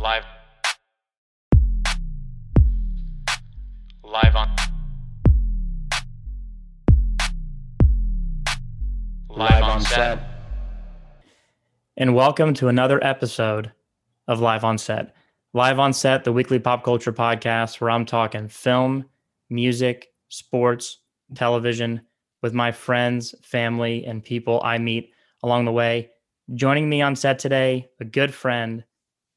Live. Live on. Live, on set. and welcome to another episode of Live on Set. Live on Set, the weekly pop culture podcast where I'm talking film, music, sports, television with my friends, family, and people I meet along the way. Joining me on set today, a good friend,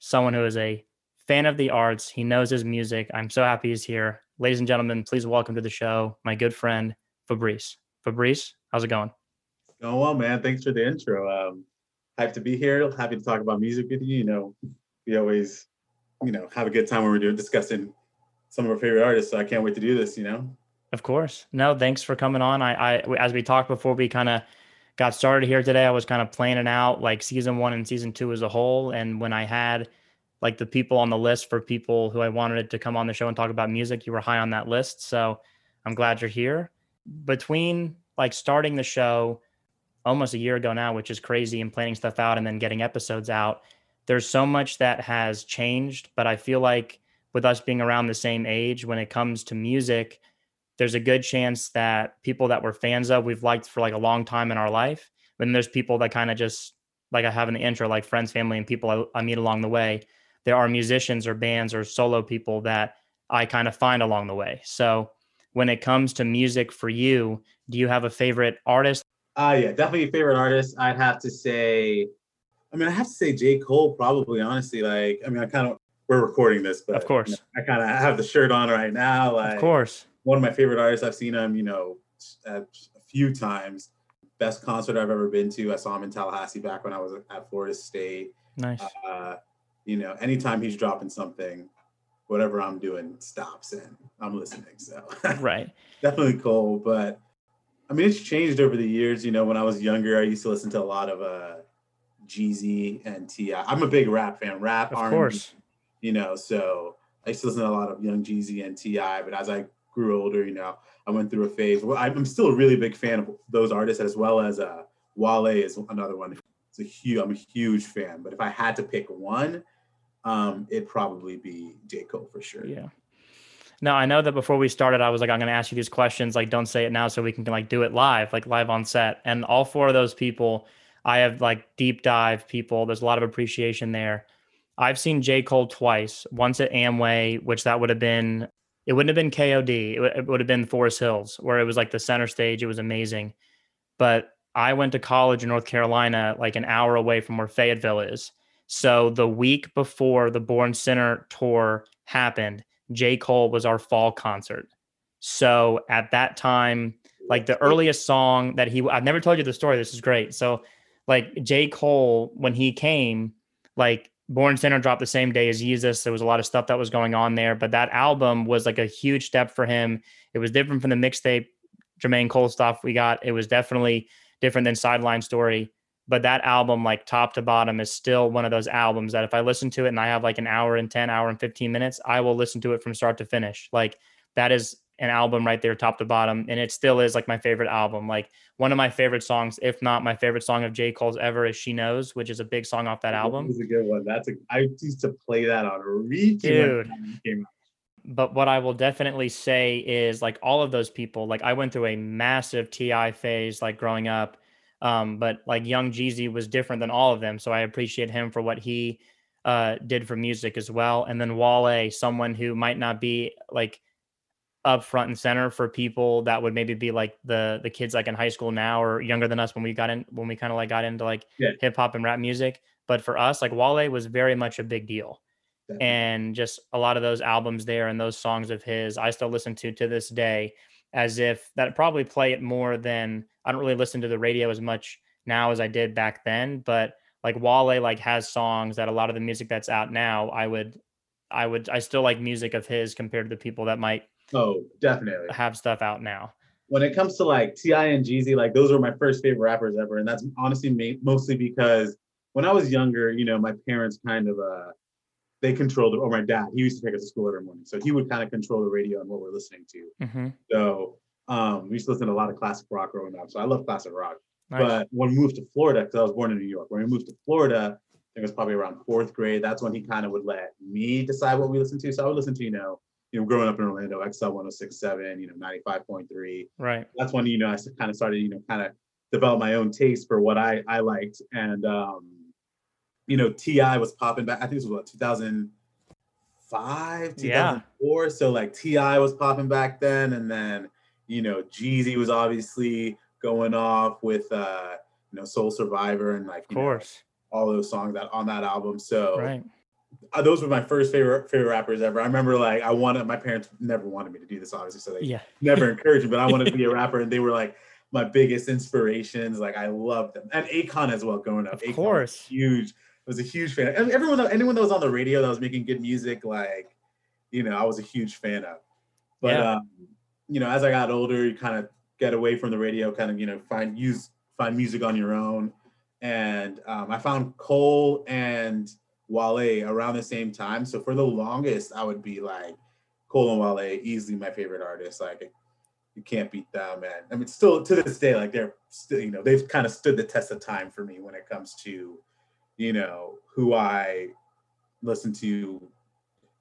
someone who is a fan of the arts. He knows his music. I'm so happy he's here. Ladies and gentlemen, please welcome to the show my good friend, Fabrice. Fabrice, how's it going? Going well, man. Thanks for the intro. Um, hyped to be here. Happy to talk about music with you. You know, we always, you know, have a good time when we're doing discussing some of our favorite artists. So I can't wait to do this. You know. Of course. No, thanks for coming on. I, I as we talked before we kind of got started here today, I was kind of planning out like season one and season two as a whole. And when I had like the people on the list for people who I wanted to come on the show and talk about music, you were high on that list. So I'm glad you're here. Between like starting the show almost a year ago now, which is crazy, and planning stuff out and then getting episodes out, there's so much that has changed. But I feel like with us being around the same age, when it comes to music, there's a good chance that people that we're fans of, we've liked for like a long time in our life. Then there's people that kind of just like I have in the intro, like friends, family, and people I, I meet along the way. There are musicians or bands or solo people that I kind of find along the way. So when it comes to music for you, do you have a favorite artist? Uh yeah, definitely a favorite artist. I'd have to say, I mean, I have to say J. Cole, probably, honestly. Like, I mean, I kind of we're recording this, but Of course. you know, I kind of have the shirt on right now. Like Of course. One of my favorite artists. I've seen him, you know, at a few times. Best concert I've ever been to. I saw him in Tallahassee back when I was at Florida State. Nice. uh, you know, anytime he's dropping something, whatever I'm doing stops and I'm listening. So Right. definitely Cole, but I mean, it's changed over the years. You know, when I was younger, I used to listen to a lot of uh, Jeezy and Ti. I'm a big rap fan. Rap, Of R&B, course. You know, so I used to listen to a lot of Young Jeezy and Ti. But as I grew older, you know, I went through a phase. Well, I'm still a really big fan of those artists, as well as uh, Wale is another one. It's a huge. I'm a huge fan. But if I had to pick one, um, it'd probably be J Cole for sure. Yeah. No, I know that before we started, I was like, I'm going to ask you these questions. Like, don't say it now so we can like do it live, like live on set. And all four of those people, I have like deep dive people. There's a lot of appreciation there. I've seen J. Cole twice, once at Amway, which that would have been, it wouldn't have been KOD. It would, it would have been Forest Hills, where it was like the center stage. It was amazing. But I went to college in North Carolina, like an hour away from where Fayetteville is. So the week before the Born Sinner tour happened, J. Cole was our fall concert. So at that time, like the earliest song that he, I've never told you the story. This is great. So, like J. Cole, when he came, like Born Sinner dropped the same day as Jesus. There was a lot of stuff that was going on there, but that album was like a huge step for him. It was different from the mixtape Jermaine Cole stuff we got. It was definitely different than Sideline Story but that album like top to bottom is still one of those albums that if i listen to it and i have like an hour and 10 hour and 15 minutes i will listen to it from start to finish like that is an album right there top to bottom and it still is like my favorite album like one of my favorite songs if not my favorite song of j cole's ever is she knows which is a big song off that album was a good one. That's a. I used to play that on repeat. Dude. it came out. but what I will definitely say is like all of those people, like I went through a massive TI phase like growing up. Um, but like young Jeezy was different than all of them. So I appreciate him for what he uh did for music as well. And then Wale, someone who might not be like up front and center for people that would maybe be like the the kids like in high school now or younger than us when we got in when we kind of like got into like Yeah. hip hop and rap music. But for us, like Wale was very much a big deal Definitely. and just a lot of those albums there and those songs of his I still listen to to this day as if that probably play it more than I don't really listen to the radio as much now as I did back then but like Wale like has songs that a lot of the music that's out now I would I would I still like music of his compared to the people that might Oh, definitely. have stuff out now. When it comes to like T.I. and Jeezy, like those were my first favorite rappers ever, and that's honestly ma- mostly because when I was younger, you know, my parents kind of uh they controlled or my dad, he used to take us to school every morning, so he would kind of control the radio and what we're listening to. hmm So um, we used to listen to a lot of classic rock growing up. So I love classic rock. Nice. But when we moved to Florida, because I was born in New York, when we moved to Florida, I think it was probably around fourth grade. That's when he kind of would let me decide what we listen to. So I would listen to, you know, you know, growing up in Orlando, XL 1067, you know, 95.3. Right. That's when, you know, I kind of started, you know, kind of develop my own taste for what I, I liked. And, um, you know, T.I. was popping back. I think it was what, 2005, 2004. Yeah. So like T.I. was popping back then. And then, you know, Jeezy was obviously going off with, uh, you know, Soul Survivor and like, Of course. know, all those songs that on that album. So Right. Uh, those were my first favorite favorite rappers ever. I remember like I wanted my parents never wanted me to do this obviously, so they Yeah. never encouraged me, but I wanted to be a rapper and they were like my biggest inspirations. Like I loved them. And Akon as well growing up. Of Akon was course. huge. I was a huge fan. And everyone that anyone that was on the radio that was making good music, like, you know, I was a huge fan of. But Yeah. um, you know, as I got older, you kind of get away from the radio, kind of, you know, find use find music on your own. And um, I found Cole and Wale around the same time. So for the longest, I would be like Cole and Wale, easily my favorite artist. Like you can't beat them, man. I mean, still to this day, like they're still, you know, they've kind of stood the test of time for me when it comes to, you know, who I listen to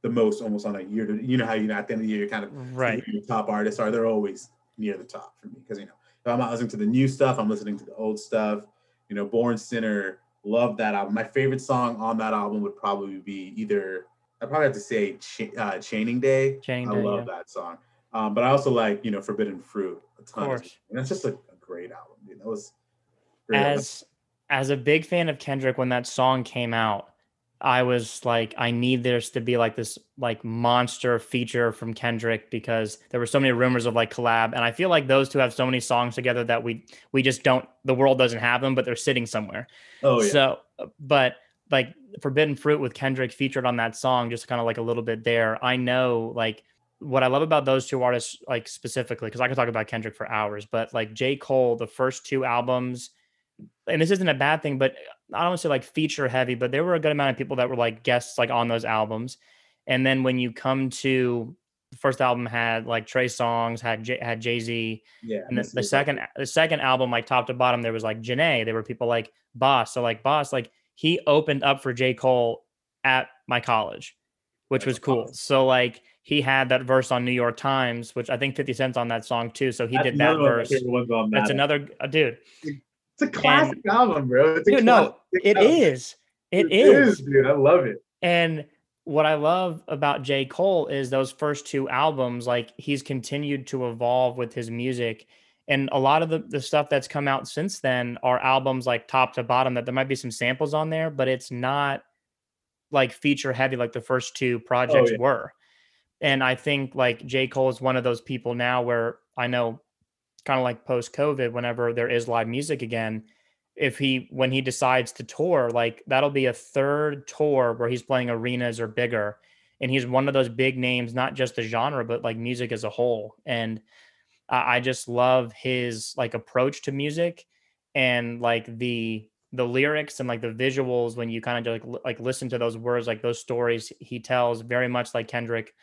the most almost on a year to you know how you know at the end of the year you're kind of Right. your top artists are they're always near the top for me because you know if I'm not listening to the new stuff I'm listening to the old stuff you know Born Sinner love that album my favorite song on that album would probably be either I probably have to say Cha- uh, Chaining Day Chaining I Day, love yeah. that song um, but I also like you know Forbidden Fruit a ton course. and that's just a, a great album dude. that was a great album. As as a big fan of Kendrick when that song came out, I was like, I need this to be like this like monster feature from Kendrick because there were so many rumors of like collab, and I feel like those two have so many songs together that we we just don't the world doesn't have them, but they're sitting somewhere. oh yeah So, uh, but like Forbidden Fruit with Kendrick featured on that song, just kind of like a little bit there. I know like what I love about those two artists, like specifically, because I could talk about Kendrick for hours, but like J. Cole, the first two albums, and this isn't a bad thing, but I don't want to say like feature heavy, but there were a good amount of people that were like guests like on those albums. And then when you come to the first album had like Trey Songz, had J- had Jay Z, yeah and then the is- second the second album like top to bottom there was like Jhené. There were people like Bas. So like Bas like he opened up for J. Cole at my college which That's was cool. awesome. so like he had that verse on New York Times which I think 50 Cent's on that song too. So he that's did that another one of my verse that's another uh, dude it's a classic album bro it's a dude no it album. is it It is dude I love it And what I love about J. Cole is those first two albums, like he's continued to evolve with his music. And a lot of the, the stuff that's come out since then are albums like top to bottom that there might be some samples on there, but it's not like feature heavy like the first two projects oh, yeah. were. And I think like J. Cole is one of those people now where I know kind of like post COVID, whenever there is live music again, if he when he decides to tour, like that'll be a third tour where he's playing arenas or bigger. And he's one of those big names, not just the genre, but like music as a whole. And I, just love his like approach to music and like the the lyrics and like the visuals when you kind of like like listen to those words, like those stories he tells, very much like Kendrick.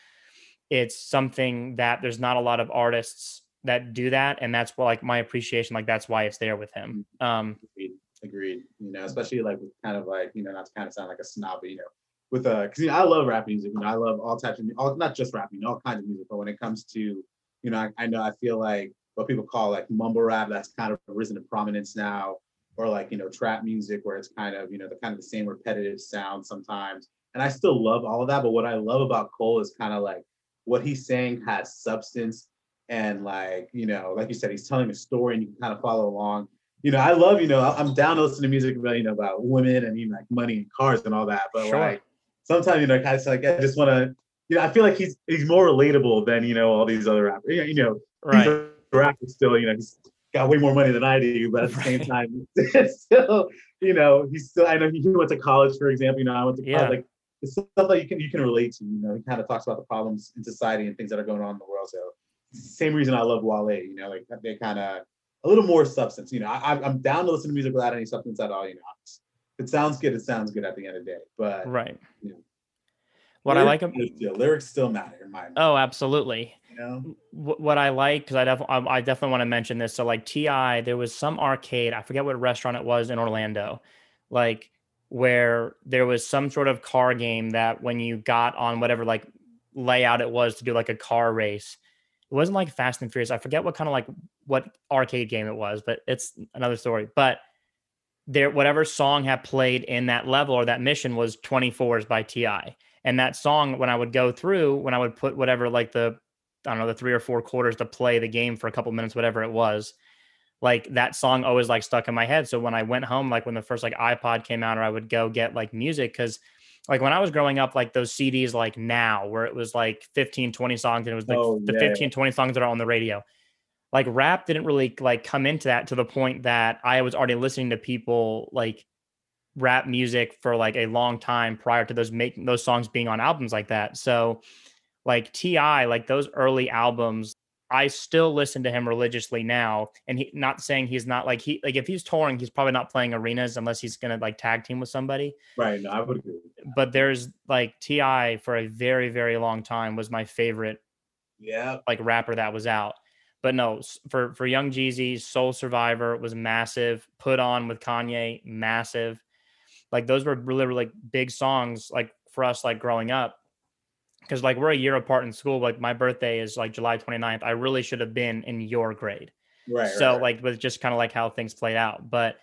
It's something that there's not a lot of artists that do that, and that's what like my appreciation, like that's why it's there with him. Um, Agreed. Agreed. You know, especially like with kind of like, you know, not to kind of sound like a snob, but you know, with uh, because you know, I love rap music. You know, I love all types of, all not just rap, you know, all kinds of music. But when it comes to, you know, I, I know I feel like what people call like mumble rap, that's kind of risen to prominence now, or like you know, trap music, where it's kind of you know the kind of the same repetitive sound sometimes. And I still love all of that. But what I love about Cole is kind of like what he's saying has substance and like you know, like you said, he's telling a story and you can kind of follow along you know, I love, you know, I'm down to listen to music about, you know, about women and, you know, like money and cars and all that. But Sure. like sometimes, you know, kind of like, I just want to, you know, I feel like he's he's more relatable than, you know, all these other rappers. You know, right. a rapper still, you know, he's got way more money than I do, but at the same time, still, you know, he's still, I know he went to college, for example, you know, I went to college, Yeah. like it's stuff that you can you can relate to, you know, he kind of talks about the problems in society and things that are going on in the world. So same reason I love Wale, you know, like they kind of a little more substance. You know, I, I'm- I'm down to listen to music without any substance at all. You know, it sounds good. It sounds good at the end of the day. But Right. Yeah. What I like, lyrics ab- matter still, lyrics still matter in my mind. oh, absolutely. You know, Wh- what I like because I, def- I I definitely want to mention this. So like T.I., there was some arcade. I forget what restaurant it was in Orlando. Like where there was some sort of car game that when you got on whatever like layout it was to do like a car race, it wasn't like Fast and Furious. I forget what kind of like what arcade game it was, but it's another story. But there, whatever song had played in that level or that mission was 24s by Ti. And that song, when I would go through, when I would put whatever like the I don't know the three or four quarters to play the game for a couple minutes, whatever it was, like that song always like stuck in my head. So when I went home, like when the first like iPod came out, or I would go get like music, because like when I was growing up, like those CDs like now, where it was like 15, 20 songs, and it was like Oh, the yeah, 15, 20 songs that are on the radio. Like rap didn't really like come into that to the point that I was already listening to people like rap music for like a long time prior to those making those songs being on albums like that. So like T.I., like those early albums, I still listen to him religiously now. And he not saying he's not like he like if he's touring, he's probably not playing arenas unless he's gonna like tag team with somebody. Right. No, I would agree. But there's like T.I. for a very very long time was my favorite Yeah. like rapper that was out. But no, for for Young Jeezy, Soul Survivor was massive. Put on with Kanye, massive. Like those were really really big songs like for us like growing up. Cuz like we're a year apart in school, like my birthday is like July 29th. I really should have been in your grade. Right. so right, like with just kind of like how things played out. But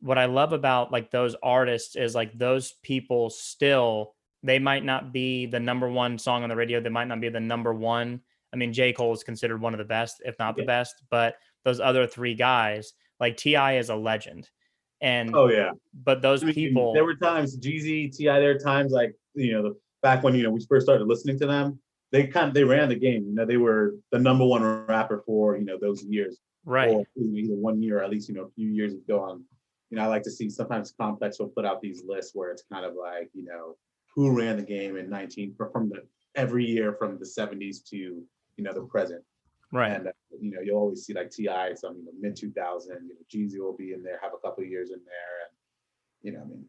what I love about like those artists is like those people still they might not be the number one song on the radio. They might not be the number one. I mean, J. Cole is considered one of the best, if not the Yeah. best. But those other three guys, like T.I. is a legend. And Oh yeah. but those I mean, people There were times Jeezy, Ti. There were times like you know the, back when you know we first started listening to them. They kind of they ran the game. You know they were the number one rapper for you know those years. right. Or either one year or at least you know a few years ago on. You know I like to see sometimes Complex will put out these lists where it's kind of like you know who ran the game in 19 from the every year from the 70s to you know the present. right. And uh, you know, you'll always see like T.I., some you know, mid 2000. You know, Jeezy will be in there, have a couple of years in there, and you know, I mean,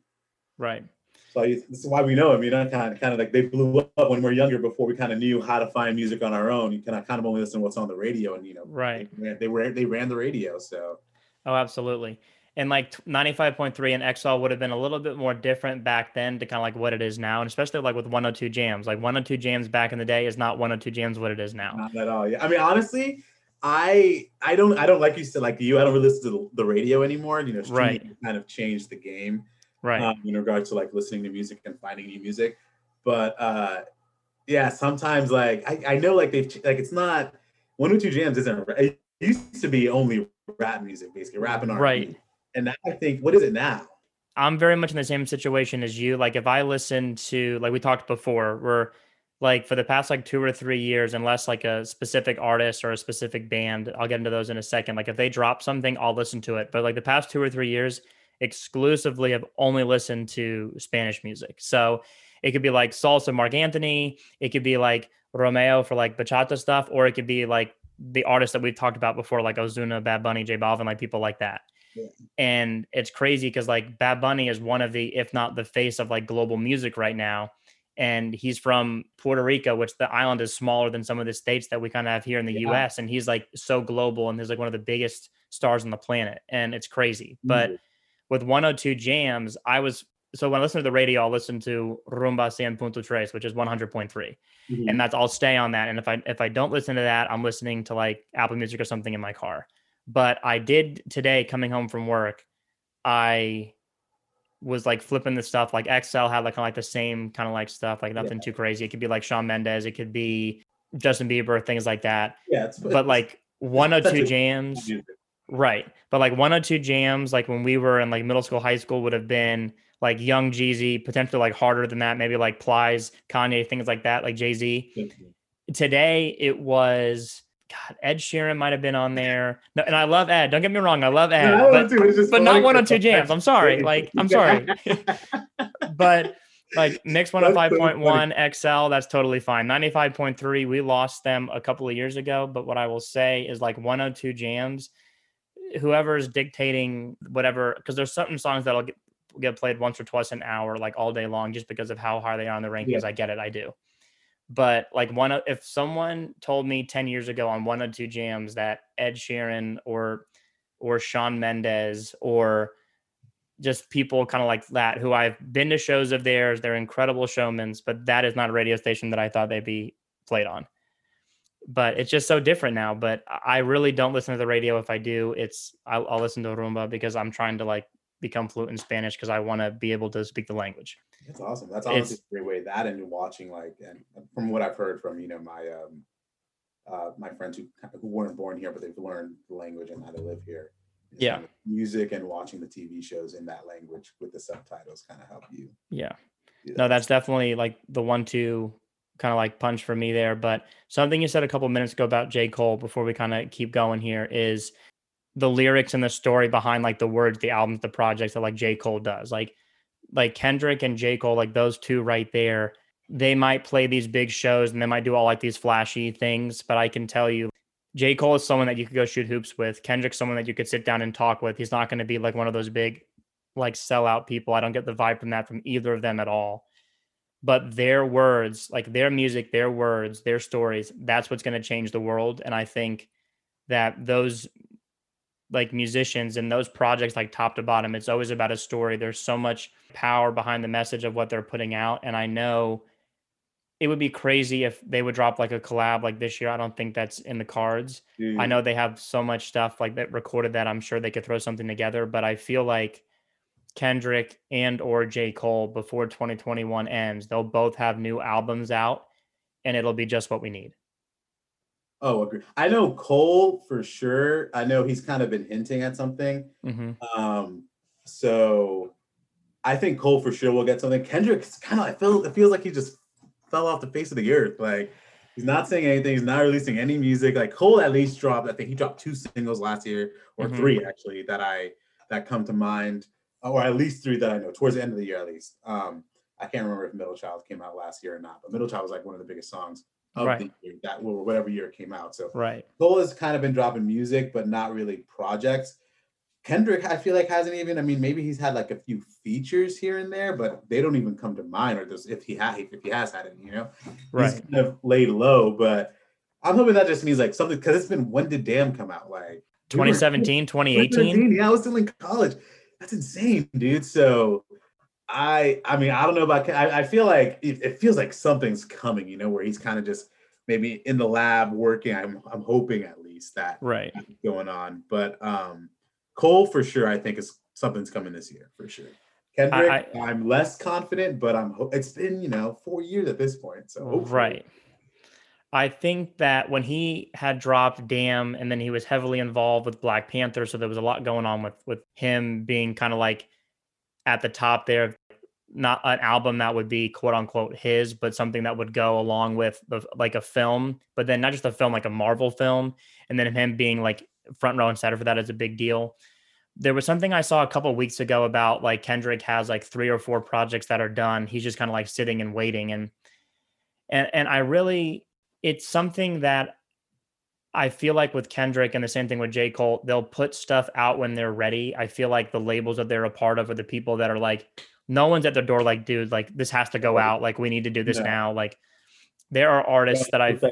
right. So I- this is why we know. I mean, I kind of, kind of like they blew up when we were younger. Before we kind of knew how to find music on our own, you kind of, kind of only listen to what's on the radio, and you know, Right. they, ran- they were they ran the radio. So Oh, absolutely. And like 95.3 and XL would have been a little bit more different back then to kind of like what it is now. And especially like with 102 jams, like 102 jams back in the day is not 102 jams what it is now. not at all. Yeah, I mean, honestly. I I don't I don't like you said like you I don't really listen to the, the radio anymore. You know, streaming Right. kind of changed the game. Right. um, in regards to like listening to music and finding new music. But uh, yeah, sometimes like I, I know like they've like it's not one or two jams isn't it used to be only rap music basically rap and R&B. Right. And I think what is it now? I'm very much in the same situation as you. Like if I listen to like we talked before, where like for the past like two or three years, unless like a specific artist or a specific band, I'll get into those in a second. Like if they drop something, I'll listen to it. But like the past two or three years, exclusively have only listened to Spanish music. So it could be like salsa Marc Anthony, it could be like Romeo for like bachata stuff, or it could be like the artists that we've talked about before, like Ozuna, Bad Bunny, J Balvin, like people like that. And it's crazy because like Bad Bunny is one of the, if not the face of like global music right now. And he's from Puerto Rico, which the island is smaller than some of the states that we kind of have here in the Yeah. US. And he's like so global and he's like one of the biggest stars on the planet. And it's crazy. But Easily. With 102 jams, I was so when I listen to the radio, I'll listen to Rumba 100.3, which is 100.3 Mhm. and that's I'll stay on that. And if I if I don't listen to that, I'm listening to like Apple Music or something in my car. But I did today coming home from work, I was like flipping the stuff like XL had like kind of like the same kind of like stuff, like nothing too crazy. It could be like Shawn Mendes, it could be Justin Bieber, things like that. yeah, it's But like 102 such a- jams, music. Right. But like 102 jams, like when we were in like middle school, high school, would have been like Young Jeezy, potentially like harder than that, maybe like Plies, Kanye, things like that, like Jay Z. Today it was God, Ed Sheeran might have been on there. No, and I love Ed. Don't get me wrong, I love Ed, I but, love too, it's just but not like- 102 jams. I'm sorry. Like, I'm sorry. but like Mix That's so 105.1 XL, that's totally fine. 95.3, we lost them a couple of years ago. But what I will say is like 102 jams, whoever's dictating whatever, because there's certain songs that'll get, get played once or twice an hour, like all day long, just because of how high they are on the rankings. Yeah. I get it, I do. But like one, if someone told me 10 years ago on one of two jams that Ed Sheeran or or Shawn Mendes or just people kind of like that who I've been to shows of theirs. They're incredible showmen, but that is not a radio station that I thought they'd be played on. But it's just so different now. But I really don't listen to the radio. If I do, it's I'll, I'll listen to Rumba because I'm trying to like become fluent in Spanish because I want to be able to speak the language. That's awesome. That's honestly a great way. That and watching like and from what I've heard from you know my um uh my friends who who weren't born here but they've learned the language and how to live here. Yeah. Kind of music and watching the TV shows in that language with the subtitles kind of help you. Yeah. No, that's definitely like the one two kind of like punch for me there. But something you said a couple minutes ago about J. Cole before we kind of keep going here is the lyrics and the story behind like the words, the albums, the projects that like J. Cole does. Like like Kendrick and J. Cole, like those two right there, they might play these big shows and they might do all like these flashy things. But I can tell you, J. Cole is someone that you could go shoot hoops with. Kendrick's someone that you could sit down and talk with. He's not going to be like one of those big, like sellout people. I don't get the vibe from that from either of them at all. But their words, like their music, their words, their stories, that's what's going to change the world. And I think that those like musicians and those projects like top to bottom it's always about a story. There's so much power behind the message of what they're putting out. And i know it would be crazy if they would drop like a collab like this year. I don't think that's in the cards. I mm. know they have so much stuff like that recorded that i'm sure they could throw something together but i feel like kendrick and or j cole before 2021 ends they'll both have new albums out and it'll be just what we need Oh, agree. I know Cole for sure. I know he's kind of been hinting at something. mm-hmm. Um, so I think Cole for sure will get something. Kendrick's kind of I feel it feels like he just fell off the face of the earth. Like he's not saying anything, he's not releasing any music. Like Cole at least dropped, I think he dropped two singles last year, or Mhm. three actually, that I that come to mind, or at least three that I know towards the end of the year at least. Um, I can't remember if Middle Child came out last year or not, but Middle Child was like one of the biggest songs of Right. the year that whatever year it came out. So right Cole has kind of been dropping music, but not really projects. Kendrick, I feel like hasn't even. I mean, maybe he's had like a few features here and there, but they don't even come to mind. Or just if he had, if he has had it, you know, right he's kind of laid low. But I'm hoping that just means like something because it's been when did Damn come out? Like we were- 2017 2018 Yeah, I was still in college. That's insane, dude. So I, I mean, I don't know about. I, I feel like it, it feels like something's coming. You know, where he's kind of just maybe in the lab working. I'm, I'm hoping at least that right going on. But um Cole for sure, I think is something's coming this year for sure. Kendrick, I, am less confident, but I'm. It's been you know four years at this point, so hopefully- Right. I think that when he had dropped Damn and then he was heavily involved with Black Panther, so there was a lot going on with with him being kind of like at the top there, not an album that would be quote unquote his, but something that would go along with the, like a film, but then not just a film like a Marvel film, and then him being like front row and center for that is a big deal. There was something I saw a couple weeks ago about like Kendrick has like three or four projects that are done. He's just kind of like sitting and waiting and and and I really it's something that I feel like with Kendrick and the same thing with J. Cole, they'll put stuff out when they're ready. I feel like the labels that they're a part of are the people that are like, no one's at their door like, dude, like this has to go out. Like we need to do this No. now. Like there are artists that I've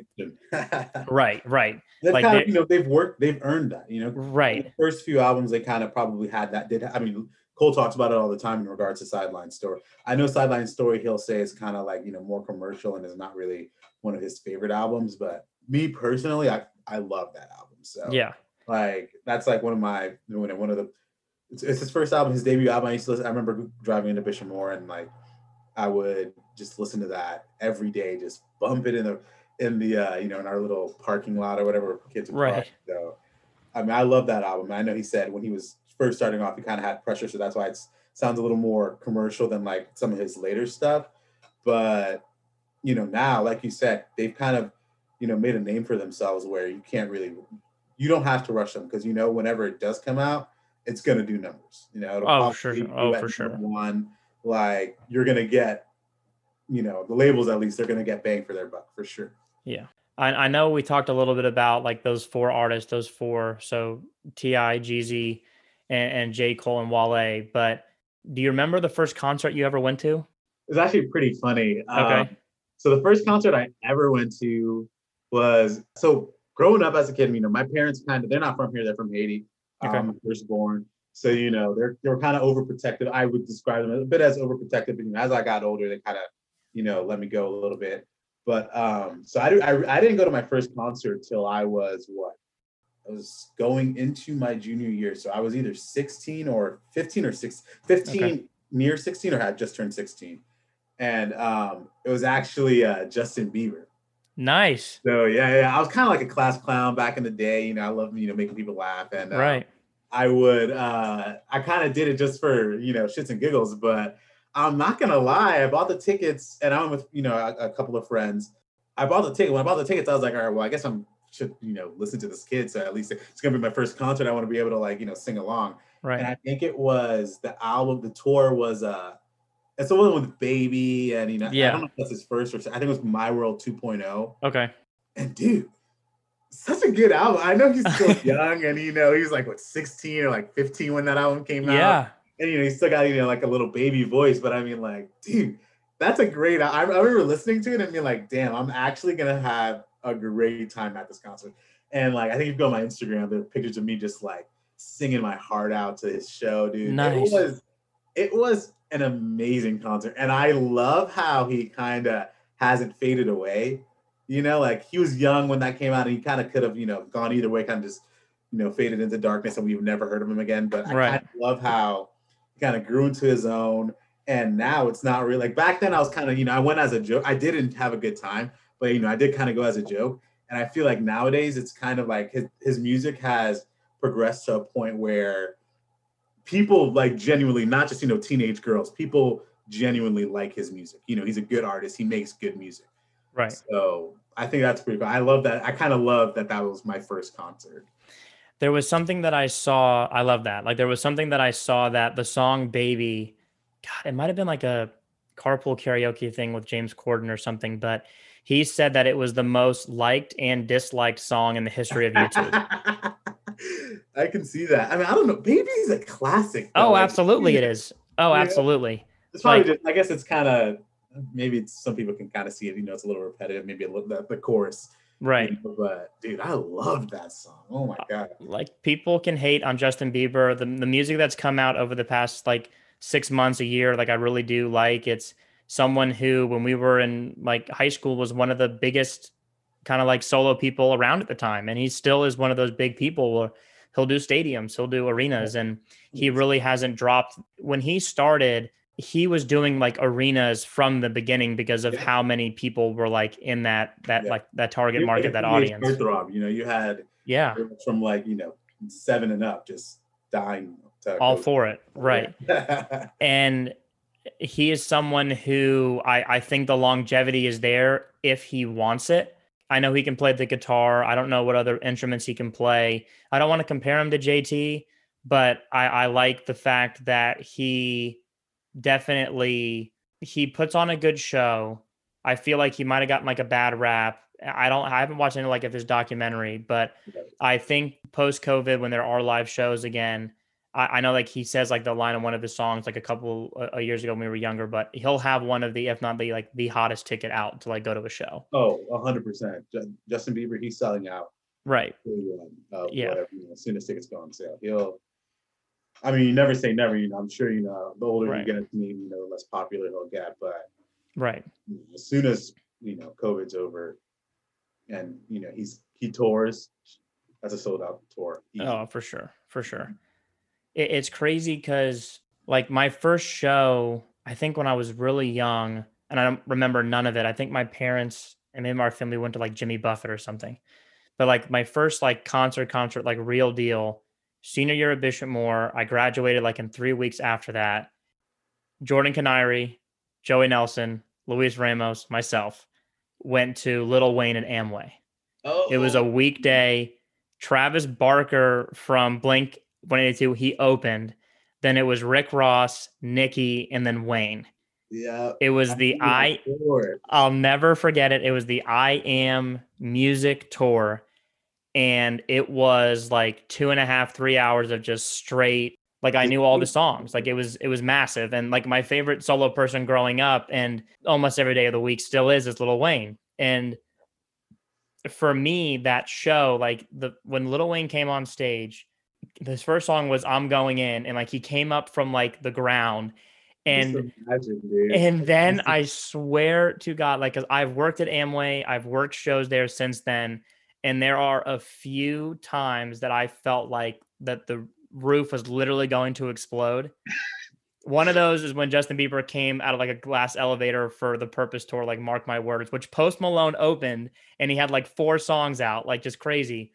right, right, They've Like, kind of, you know, they've worked, they've earned that, you know. right. The first few albums, they kind of probably had that. Did I mean Cole talks about it all the time in regards to Sideline Story. I know Sideline Story, he'll say is kind of like you know more commercial and is not really one of his favorite albums. But me personally, I I love that album. So Yeah. like that's like one of my one of- the it's, it's his first album, his debut album. I used to listen, I remember driving into Bishop Moore and like I would just listen to that every day, just bump it in the in the uh, you know in our little parking lot or whatever kids would Right. park. So I mean, I love that album. I know he said when he was first starting off, he kind of had pressure, so that's why it sounds a little more commercial than like some of his later stuff. But you know, now, like you said, they've kind of you know made a name for themselves where you can't really, you don't have to rush them because you know whenever it does come out, it's gonna do numbers. You know, it'll Oh, sure. Oh, for sure. One, like you're gonna get, you know, the labels at least they're gonna get bang for their buck for sure. Yeah. I, I know we talked a little bit about like those four artists, those four. So T.I., Jeezy, and, and J. Cole and Wale. But do you remember the first concert you ever went to? It's actually pretty funny. Okay. Um, so the first concert I ever went to was so growing up as a kid. You know, my parents kind of they're not from here; they're from Haiti. Okay. Um, firstborn. So you know they're they're kind of overprotective. I would describe them a bit as overprotective. And as I got older, they kind of you know let me go a little bit. But um, so I, I I didn't go to my first concert till I was what I was going into my junior year. So I was either 16 or 15 or 6, 15 okay. near 16 or had just turned 16. And um, it was actually uh, Justin Bieber. Nice. So yeah, yeah. I was kind of like a class clown back in the day. You know, I love you know making people laugh, and uh, right. I would uh, I kind of did it just for you know shits and giggles. But I'm not gonna lie, I bought the tickets, and I'm with you know a, a couple of friends. I bought the ticket. When I bought the tickets, I was like, all right, well, I guess I'm should you know listen to this kid. So at least it's gonna be my first concert. I want to be able to like you know sing along. Right. And I think it was the album. The tour was uh, it's the one with Baby and you know yeah. I don't know if that's his first or I think it was My World 2.0. Okay. And dude, such a good album. I know he's still young and you know he was like what 16 or like 15 when that album came out. Yeah. And you know he's still got you know like a little baby voice, but I mean like dude, that's a great. I, I remember listening to it and being like, damn, I'm actually gonna have a great time at this concert. And like, I think if you go on my Instagram, there are pictures of me just like singing my heart out to his show, dude. Nice. It was, it was an amazing concert, and I love how he kind of hasn't faded away. You know, like he was young when that came out, and he kind of could have, you know, gone either way, kind of just, you know, faded into darkness, and we've never heard of him again. But right. I love how he kind of grew into his own, and now it's not really like back then. I was kind of, you know, I went as a joke. I didn't have a good time, but you know, I did kind of go as a joke. And I feel like nowadays it's kind of like his, his music has progressed to a point where people like genuinely, not just, you know, teenage girls, people genuinely like his music. You know, he's a good artist. He makes good music. Right. So I think that's pretty cool. I love that. I kind of love that that was my first concert. There was something that I saw. I love that. Like there was something that I saw that the song Baby, God, it might have been like a carpool karaoke thing with James Corden or something, but he said that it was the most liked and disliked song in the history of YouTube. I can see that. I mean, I don't know. Baby's a classic. Though. Oh, like, absolutely, it is. Oh, yeah. absolutely. It's probably like, just. I guess it's kind of. Maybe it's, some people can kind of see it. You know, it's a little repetitive. Maybe a little the, the chorus. Right. You know, but dude, I love that song. Oh my uh, god. Like people can hate on Justin Bieber. The the music that's come out over the past like six months, a year, like I really do like. It's someone who, when we were in like high school, was one of the biggest kind of like solo people around at the time. And he still is one of those big people where he'll do stadiums, he'll do arenas, and he really hasn't dropped. When he started, he was doing like arenas from the beginning because of yeah. how many people were like in that that yeah. like that target market, that audience. You know, you had yeah from like you know seven and up just dying all for it, right? and he is someone who I, I think the longevity is there if he wants it. I know he can play the guitar. I don't know what other instruments he can play. I don't want to compare him to JT, but I, I like the fact that he definitely he puts on a good show. I feel like he might have gotten like a bad rap. I don't I haven't watched any like of his documentary, but I think post COVID when there are live shows again, I, I, know like he says like the line in one of his songs like a couple uh, years ago when we were younger, but he'll have one of the if not the like the hottest ticket out to like go to a show. Oh, hundred percent. Justin Bieber, he's selling out. Right. Uh, yeah. Whatever, you know, as soon as tickets go on sale, he'll. I mean, you never say never. You know, I'm sure you know the older right. you get, you know, the less popular he'll get. But right, as soon as you know COVID's over, and you know he's he tours, that's a sold out tour. Easy. Oh, for sure, for sure it, it's crazy because like my first show, I think when I was really young, and I don't remember none of it. I think my parents and maybe our family went to like Jimmy Buffett or something. But like my first like concert, concert, like real deal, senior year at Bishop Moore. I graduated like in three weeks after that. Jordan Canary, Joey Nelson, Luis Ramos, myself went to Little Wayne and Amway. Oh. It was a oh. weekday. Travis Barker from Blink 182 he opened. Then it was rick ross nicki and then wayne. Yeah it was the i i'll never forget it. It was the i am music tour. And it was like two and a half three hours of just straight like i knew all the songs. Like it was it was massive. And like my favorite solo person growing up and almost every day of the week still is is little wayne. And for me that show like the when little wayne came on stage his first song was I'm going in and like he came up from like the ground and and then I swear to God, like, cause I've worked at Amway, I've worked shows there since then, and there are a few times that I felt like that the roof was literally going to explode. One of those is when Justin Bieber came out of like a glass elevator for the Purpose tour, like Mark My Words, which Post Malone opened, and he had like four songs out, like just crazy.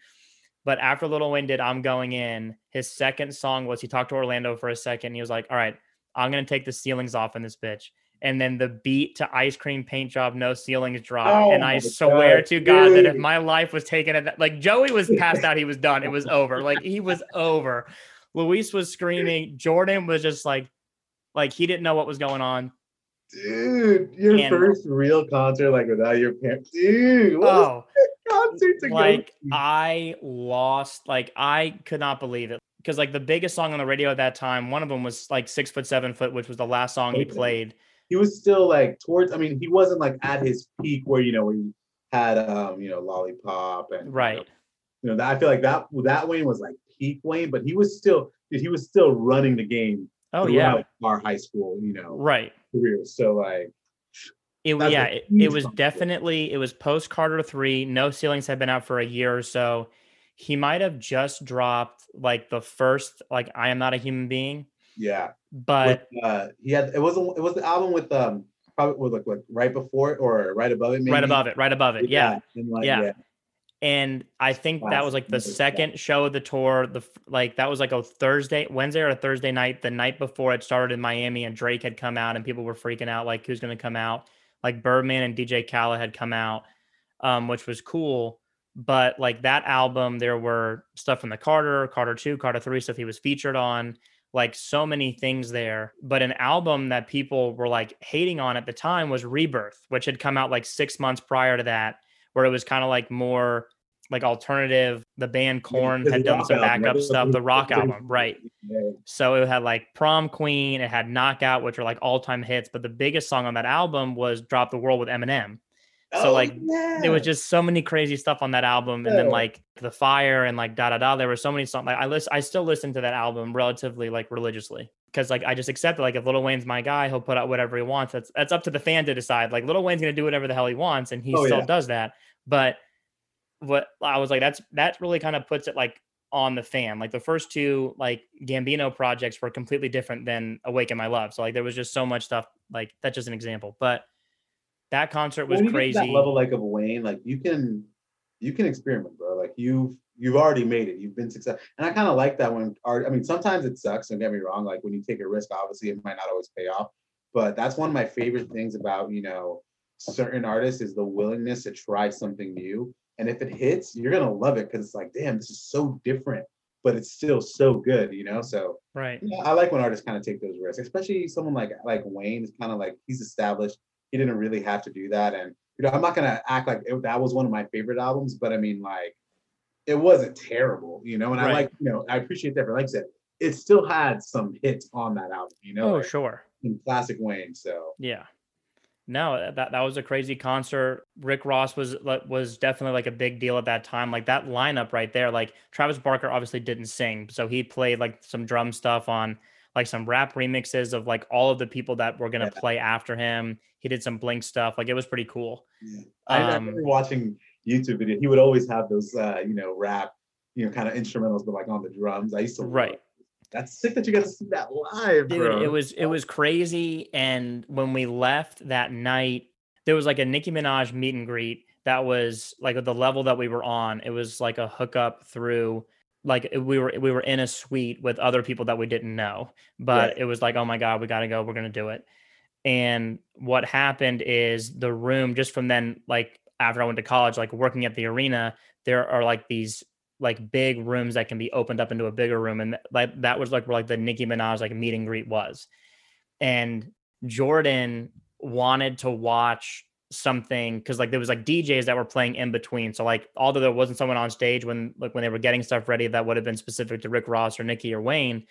But after Little Wayne did I'm Going In, his second song was he talked to Orlando for a second. He was like, All right, I'm gonna take the ceilings off in this bitch. And then the beat to ice cream paint job, no ceilings drop. Oh and I swear God, to God that if my life was taken at that, like Joey was passed out, he was done. It was over. Like he was over. Luis was screaming. Jordan was just like, like he didn't know what was going on. dude, your And- first real concert, like without your parents, dude. What Oh, to like? I lost, like I could not believe it. Because like the biggest song on the radio at that time, one of them was like six foot seven foot, which was the last song he played. he was still like towards. I mean, he wasn't like at his peak where you know he had um you know lollipop and you know, Right. You know, that I feel like that that Wayne was like peak Wayne, but he was still he was still running the game Oh yeah. throughout our high school you know Right. career. So like It That's yeah, it, it was definitely it was post Carter three. No ceilings had been out for a year or so. He might have just dropped like the first like I am not a human being, yeah, but with, uh, he had it wasn't it was the album with um probably with like, like right before it or right above it maybe right above it, right above it, yeah. and like, Yeah. yeah. And I think that was like the. Second show of the tour. The like that was like a Thursday, Wednesday or a Thursday night. The night before it started in Miami, and Drake had come out, and people were freaking out like who's going to come out. Like Birdman and DJ Khaled had come out, um, which was cool. But like that album, there were stuff from the Carter, Carter two, Carter three stuff he was featured on. Like so many things there. But an album that people were like hating on at the time was Rebirth, which had come out like six months prior to that where it was kind of like more like alternative. The band Korn had done some backup stuff. The rock it was a- album, right? So it had like Prom Queen, it had Knockout, which are like all time hits. But the biggest song on that album was Drop the World with Eminem. So, Oh, like, There was just so many crazy stuff on that album, and then like the fire and like da da da. There were so many songs. Like I listen, I still listen to that album relatively like religiously because like I just accept it. Like if Little Wayne's my guy, he'll put out whatever he wants. That's that's up to the fan to decide. Like Little Wayne's gonna do whatever the hell he wants, and he Oh, still yeah. does that. But what I was like, that's that really kind of puts it like on the fan. Like the first two like Gambino projects were completely different than Awaken My Love. So like there was just so much stuff. Like that's just an example, but that concert was when you get to crazy. that level like of Wayne, like you can you can experiment, bro. Like you've you've already made it. You've been successful. And I kind of like that when art, I mean, sometimes it sucks, don't get me wrong. Like when you take a risk, obviously it might not always pay off. But that's one of my favorite things about, you know, certain artists is the willingness to try something new. And if it hits, you're gonna love it because it's like, damn, this is so different, but it's still so good, you know. So right. yeah, I like when artists kind of take those risks, especially someone like like Wayne is kind of like he's established. He didn't really have to do that, and you know, I'm not gonna act like it, that was one of my favorite albums, but I mean, like, it wasn't terrible, you know. And I like, you know, I appreciate that. But like I said, it still had some hits on that album, you know, Oh, like, sure. in classic Wayne. So Yeah. No, that that was a crazy concert. Rick Ross was like, was definitely like a big deal at that time. Like that lineup right there. Like Travis Barker obviously didn't sing, so he played like some drum stuff on like some rap remixes of like all of the people that were gonna Yeah. play after him. He did some Blink stuff. Like it was pretty cool. yeah. I, I Um, remember watching YouTube video. He would always have those, uh, you know, rap, you know, kind of instrumentals, but like on the drums. I used to Right. It. That's sick that you got to see that live, Dude, bro. it was it was crazy. And when we left that night, there was like a Nicki Minaj meet and greet that was like at the level that we were on. It was like a hookup through like we were we were in a suite with other people that we didn't know. But Right. it was like, oh my God, we gotta go, we're gonna do it. And what happened is the room just from then, like after I went to college, like working at the arena, there are like these like big rooms that can be opened up into a bigger room. And like that was like where like the Nicki Minaj like meet and greet was. And Jordan wanted to watch something because like there was like DJs that were playing in between. So like although there wasn't someone on stage when like when they were getting stuff ready that would have been specific to Rick Ross or Nicki or Wayne,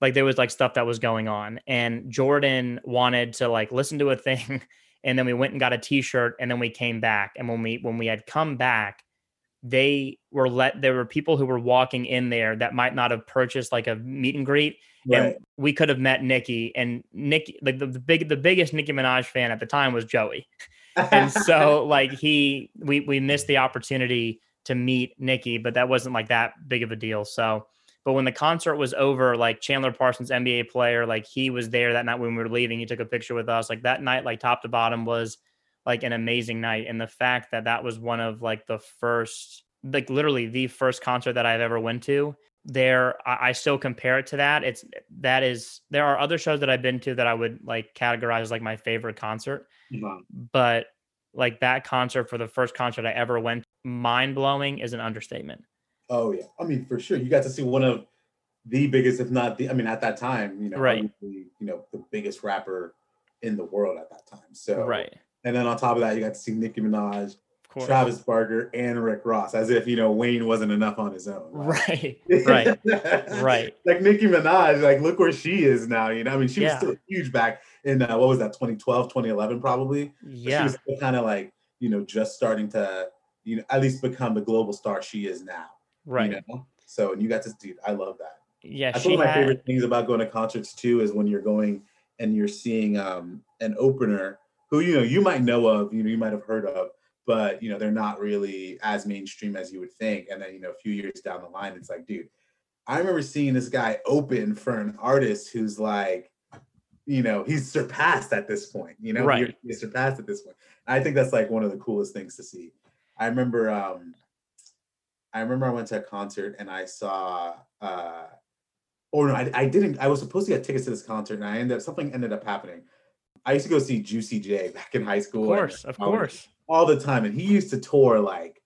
like there was like stuff that was going on. And Jordan wanted to like listen to a thing. And then we went and got a t-shirt and then we came back. And when we when we had come back, they were let there were people who were walking in there that might not have purchased like a meet and greet Right. and we could have met Nicki and Nicki like the, the big the biggest Nicki Minaj fan at the time was Joey. And so like he we we missed the opportunity to meet Nicki, but that wasn't like that big of a deal. So but when the concert was over, like Chandler Parsons, NBA player, like he was there that night when we were leaving. He took a picture with us. Like that night, like top to bottom was like an amazing night. And the fact that that was one of like the first, like literally the first concert that I've ever went to there I, I still compare it to that it's that is there are other shows that i've been to that i would like categorize as like my favorite concert Mhm. but like that concert for the first concert i ever went mind blowing is an understatement Oh yeah, I mean for sure. You got to see one of the biggest, if not the, I mean at that time, you know, Right. you know, the biggest rapper in the world at that time. So right and then on top of that, you got to see Nicki Minaj, Travis Barker, and Rick Ross, as if you know Wayne wasn't enough on his own. right right right like Nicki Minaj, like look where she is now. You know, I mean, she was still huge back in uh, what was that, 2012, 2011, probably. But she was kind of like, you know, just starting to, you know, at least become the global star she is now. right You know? So and you got to dude, I love that. yeah That's one of my had, favorite things about going to concerts too is when you're going and you're seeing um an opener who you know you might know of, you know, you might have heard of, but you know, they're not really as mainstream as you would think. And then, you know, a few years down the line, it's like, dude, I remember seeing this guy open for an artist who's like, you know, he's surpassed at this point, you know, Right. he's surpassed at this point. I think that's like one of the coolest things to see. I remember um I remember I went to a concert and I saw uh or no, I, I didn't I was supposed to get tickets to this concert and I ended up something ended up happening. I used to go see Juicy J back in high school. Of course of course. all the time and he used to tour like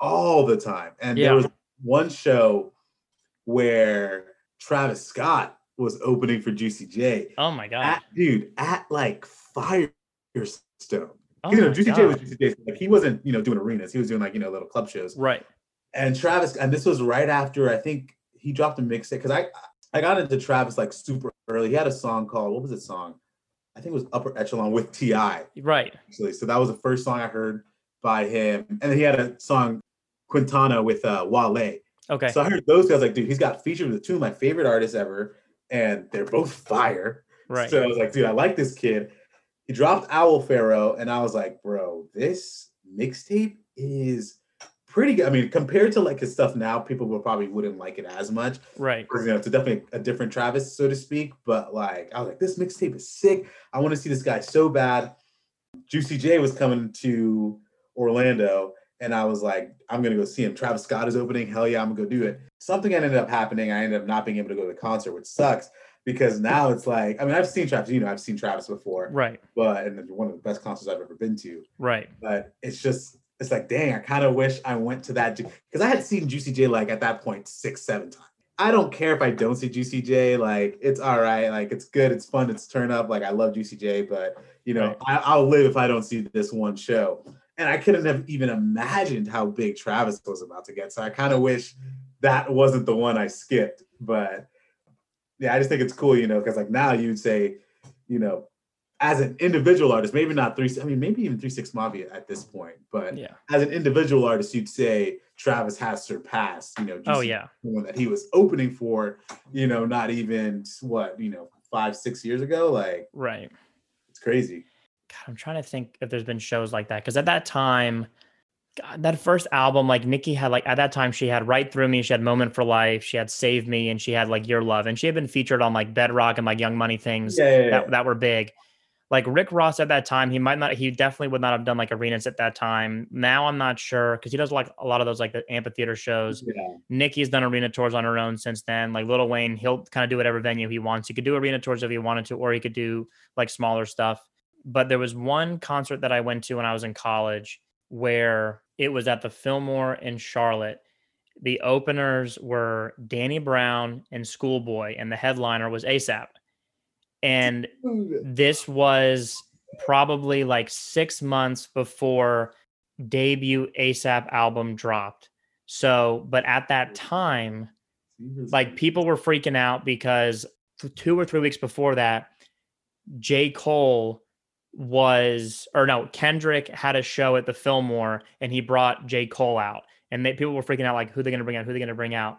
all the time. And Yeah. there was one show where Travis Scott was opening for Juicy J. Oh my god. At dude at like Firestone. oh you know Juicy J was Juicy J like he wasn't you know doing arenas. He was doing like you know little club shows. Right. And Travis and this was right after I think he dropped a mixtape because I I got into Travis like super early. He had a song called what was the song I think it was Upper Echelon with T.I right actually. So that was the first song I heard by him. And then he had a song Quintana with uh Wale. okay So I heard those guys like, dude, he's got featured with two of my favorite artists ever, and they're both fire. right So I was like, dude, I like this kid. He dropped Owl Pharaoh, and I was like, bro, this mixtape is pretty good. I mean, compared to like his stuff now, people will probably wouldn't like it as much right because you know it's definitely a different Travis, so to speak. But like, I was like, this mixtape is sick. I want to see this guy so bad. Juicy J was coming to Orlando, and I was like, I'm gonna go see him. Travis Scott is opening. Hell yeah, I'm gonna go do it. Something ended up happening. I ended up not being able to go to the concert, which sucks because now it's like, I mean, I've seen Travis. You know, I've seen Travis before, right but and one of the best concerts I've ever been to right but it's just it's like dang i kind of wish i went to that because i had seen juicy j like at that point six seven times i don't care if i don't see juicy j like it's all right like it's good it's fun it's turn up like i love juicy j but you know. I, i'll live if i don't see this one show and i couldn't have even imagined how big travis was about to get so i kind of wish that wasn't the one i skipped but yeah i just think it's cool you know because like now you'd say you know as an individual artist, maybe not three. I mean, maybe even three six mafia at this point. But yeah as an individual artist, you'd say Travis has surpassed. You know, oh yeah J, that he was opening for. You know, not even what you know five six years ago. Like right it's crazy. God, I'm trying to think if there's been shows like that because at that time, God, that first album, like Nicki had like at that time she had Right Through Me, she had Moment for Life, she had Save Me, and she had like Your Love, and she had been featured on like Bedrock and like Young Money things Yeah, yeah, yeah. that that were big. Like Rick Ross at that time, he might not, he definitely would not have done like arenas at that time. Now I'm not sure because he does like a lot of those like the amphitheater shows. yeah. Nicki's done arena tours on her own since then. Like Little Wayne, he'll kind of do whatever venue he wants. He could do arena tours if he wanted to, or he could do like smaller stuff. But there was one concert that I went to when I was in college where it was at the Fillmore in Charlotte. The openers were Danny Brown and Schoolboy, and the headliner was ASAP. And this was probably like six months before debut ASAP album dropped. So, but at that time, like people were freaking out because two or three weeks before that, J. Cole was, or no, Kendrick had a show at the Fillmore and he brought J. Cole out. and they, people were freaking out like, who they going to bring out? Who they going to bring out?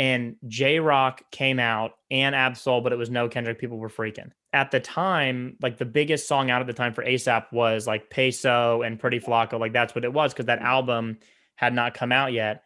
And Jay Rock came out and Ab-Soul, but it was no Kendrick. People were freaking. At the time, like the biggest song out at the time for ASAP was like Peso and Pretty Flaco. Like that's what it was because that album had not come out yet.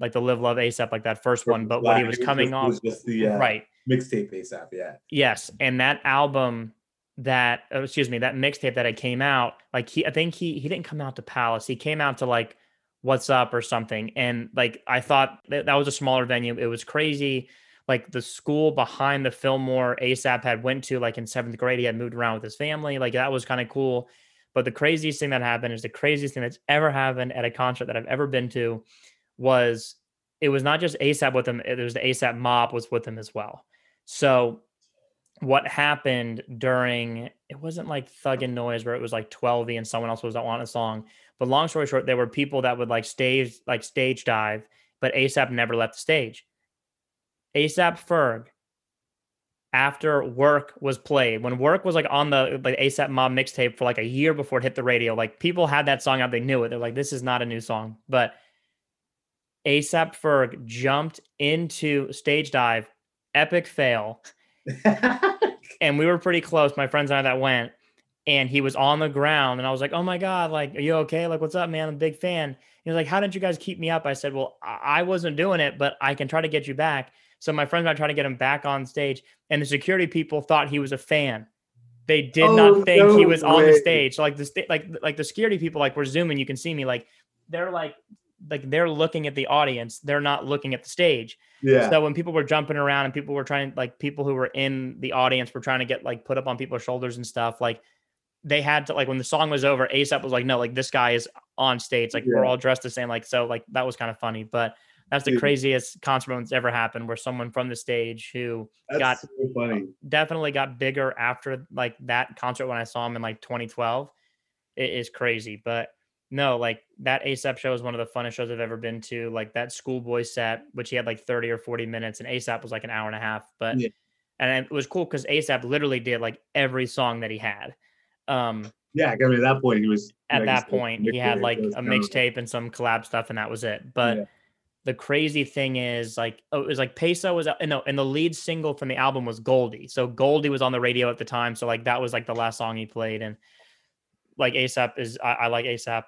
Like the Live Love ASAP, like that first one. But what he was coming just, off, was just the uh, right? mixtape ASAP. Yeah. Yes, and that album that oh, excuse me that mixtape that it came out like he I think he he didn't come out to Palace he came out to like What's Up or something. And like I thought that, that was a smaller venue. It was crazy. Like the school behind the Fillmore ASAP had went to like in seventh grade. He had moved around with his family. Like that was kind of cool. But the craziest thing that happened is the craziest thing that's ever happened at a concert that I've ever been to was it was not just ASAP with him it was the ASAP mob was with him as well. So what happened during it wasn't like thug and noise where it was like 12 and someone else was on a song but long story short there were people that would like stage like stage dive but asap never left the stage. Asap ferg after work was played when work was like on the like asap mob mixtape for like a year before it hit the radio like people had that song out they knew it they're like this is not a new song. But asap ferg jumped into stage dive epic fail. And we were pretty close, my friends and I that went, and he was on the ground, and I was like, "Oh my god, like, are you okay? Like, what's up, man? I'm a big fan." He was like, "How didn't you guys keep me up?" I said, "Well, I wasn't doing it, but I can try to get you back." So my friends and I tried to get him back on stage, and the security people thought he was a fan. They did oh, not think no he was way. on the stage. so Like the sta- like like the security people, like we're zooming, you can see me. Like they're like like they're looking at the audience they're not looking at the stage yeah so when people were jumping around and people were trying like people who were in the audience were trying to get like put up on people's shoulders and stuff like they had to like when the song was over asap was like no like this guy is on stage like yeah. we're all dressed the same like so like that was kind of funny but that's the Dude. craziest concert that's ever happened where someone from the stage who that's got so funny uh, definitely got bigger after like that concert when i saw him in like 2012 it is crazy but no, like that ASAP show is one of the funnest shows I've ever been to. Like that schoolboy set, which he had like 30 or 40 minutes, and ASAP was like an hour and a half. But yeah. and it was cool because ASAP literally did like every song that he had. Um yeah, I mean at that point he was at like, that point he had like a mixtape and some collab stuff, and that was it. But yeah. the crazy thing is like oh, it was like Peso was no, and the lead single from the album was Goldie. So Goldie was on the radio at the time. So like that was like the last song he played. And like ASAP is I, I like ASAP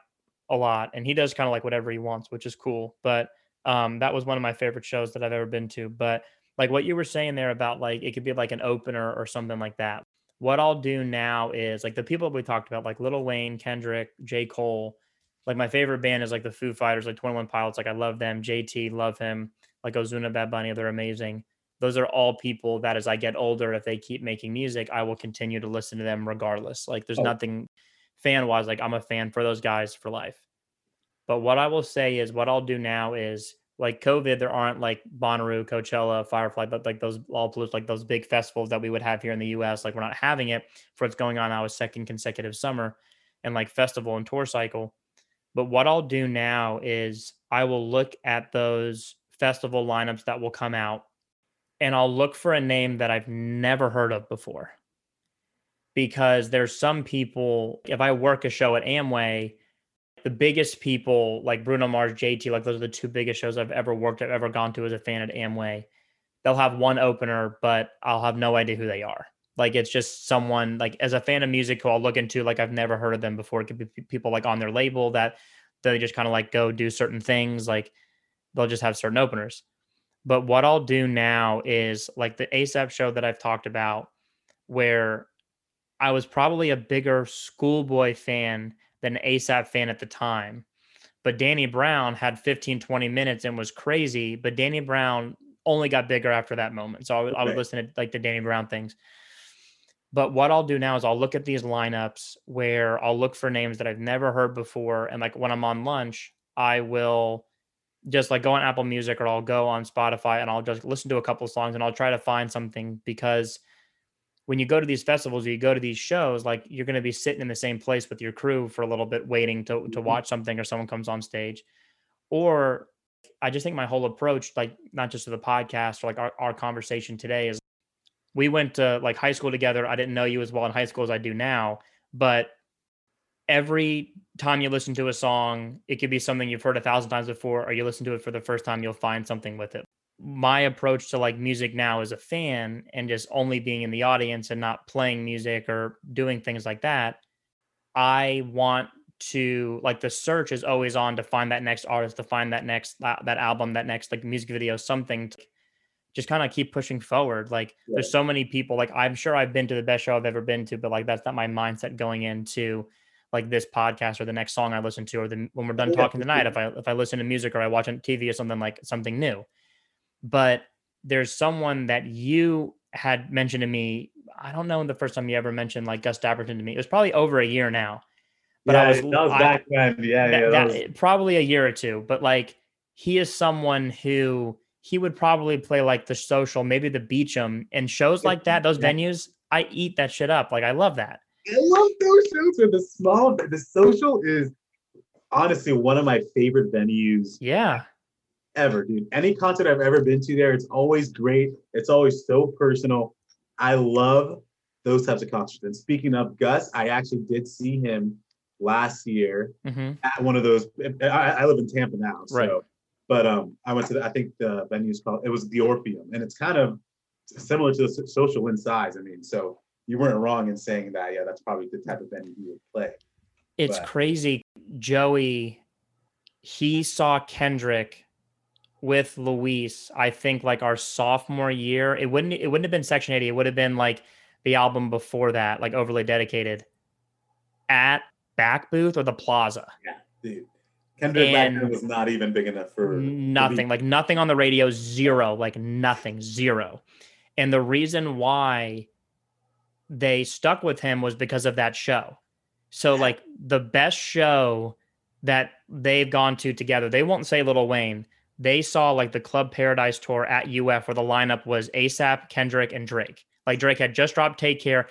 a lot and he does kind of like whatever he wants which is cool but um that was one of my favorite shows that i've ever been to but like what you were saying there about like it could be like an opener or something like that what i'll do now is like the people we talked about like Little Wayne kendrick j. Cole like my favorite band is like the foo fighters like 21 pilots like i love them. Jt love him. Like ozuna bad bunny they're amazing. Those are all people that as i get older if they keep making music i will continue to listen to them regardless. Like there's oh. nothing fan wise, like I'm a fan for those guys for life. But what I will say is what I'll do now is like COVID, there aren't like Bonnaroo, Coachella, Firefly, but like those all like those big festivals that we would have here in the US. Like we're not having it for what's going on now a second consecutive summer and like festival and tour cycle. But what I'll do now is I will look at those festival lineups that will come out and I'll look for a name that I've never heard of before because there's some people, if I work a show at Amway, the biggest people like Bruno Mars, JT, like those are the two biggest shows I've ever worked, I've ever gone to as a fan at Amway. They'll have one opener, but I'll have no idea who they are. Like it's just someone like as a fan of music who I'll look into, like I've never heard of them before. It could be people like on their label that they just kind of like go do certain things. Like they'll just have certain openers. But what I'll do now is like the ASAP show that I've talked about, where I was probably a bigger schoolboy fan than ASAP fan at the time. But Danny Brown had 15, 20 minutes and was crazy. But Danny Brown only got bigger after that moment. So I would, okay. I would listen to like the Danny Brown things. But what I'll do now is I'll look at these lineups where I'll look for names that I've never heard before. And like when I'm on lunch, I will just like go on Apple Music or I'll go on Spotify and I'll just listen to a couple songs and I'll try to find something because – when you go to these festivals or you go to these shows, like you're going to be sitting in the same place with your crew for a little bit, waiting to to mm-hmm. watch something or someone comes on stage. Or I just think my whole approach, like not just to the podcast or like our, our conversation today, is we went to like high school together. I didn't know you as well in high school as I do now, but every time you listen to a song, it could be something you've heard a thousand times before, or you listen to it for the first time, you'll find something with it. My approach to like music now as a fan and just only being in the audience and not playing music or doing things like that, I want to like the search is always on to find that next artist, to find that next that, that album, that next like music video, something to just kind of keep pushing forward. Like Yeah. there's so many people. Like I'm sure I've been to the best show I've ever been to, but like that's not my mindset going into like this podcast or the next song I listen to, or the when we're done oh, Yeah, talking tonight, if I if I listen to music or I watch on TV or something like something new. But there's someone that you had mentioned to me. I don't know the first time you ever mentioned like Gus Dapperton to me. It was probably over a year now. But I yeah, was- that was I- back when. Yeah, That- yeah. that- That was, probably a year or two, but like he is someone who he would probably play like the social, maybe the Beacham and shows like that, those Yeah. venues. I eat that shit up. Like I love that. I love those shows where the small, the social is honestly one of my favorite venues Yeah. Ever, dude. Any concert I've ever been to there, it's always great. It's always so personal. I love those types of concerts. And speaking of Gus, I actually did see him last year hmm at one of those. I, I live in Tampa now, so Right. but um, I went to the, I think the venue is called it was the Orpheum, and it's kind of similar to the social in size. I mean, so you weren't wrong in saying that. Yeah, that's probably the type of venue he would play. It's But- crazy. Joey, he saw Kendrick with Luis, I think like our sophomore year. It wouldn't it wouldn't have been section 80. It would have been like the album before that, like overly dedicated at back booth or the plaza. Dude, Kendrick back And- then was not even big enough for nothing like nothing on the radio zero like nothing zero and the reason why they stuck with him was because of that show so like the best show that they've gone to together they won't say little wayne they saw like the club paradise tour at uf where the lineup was asap kendrick and drake like drake had just dropped take care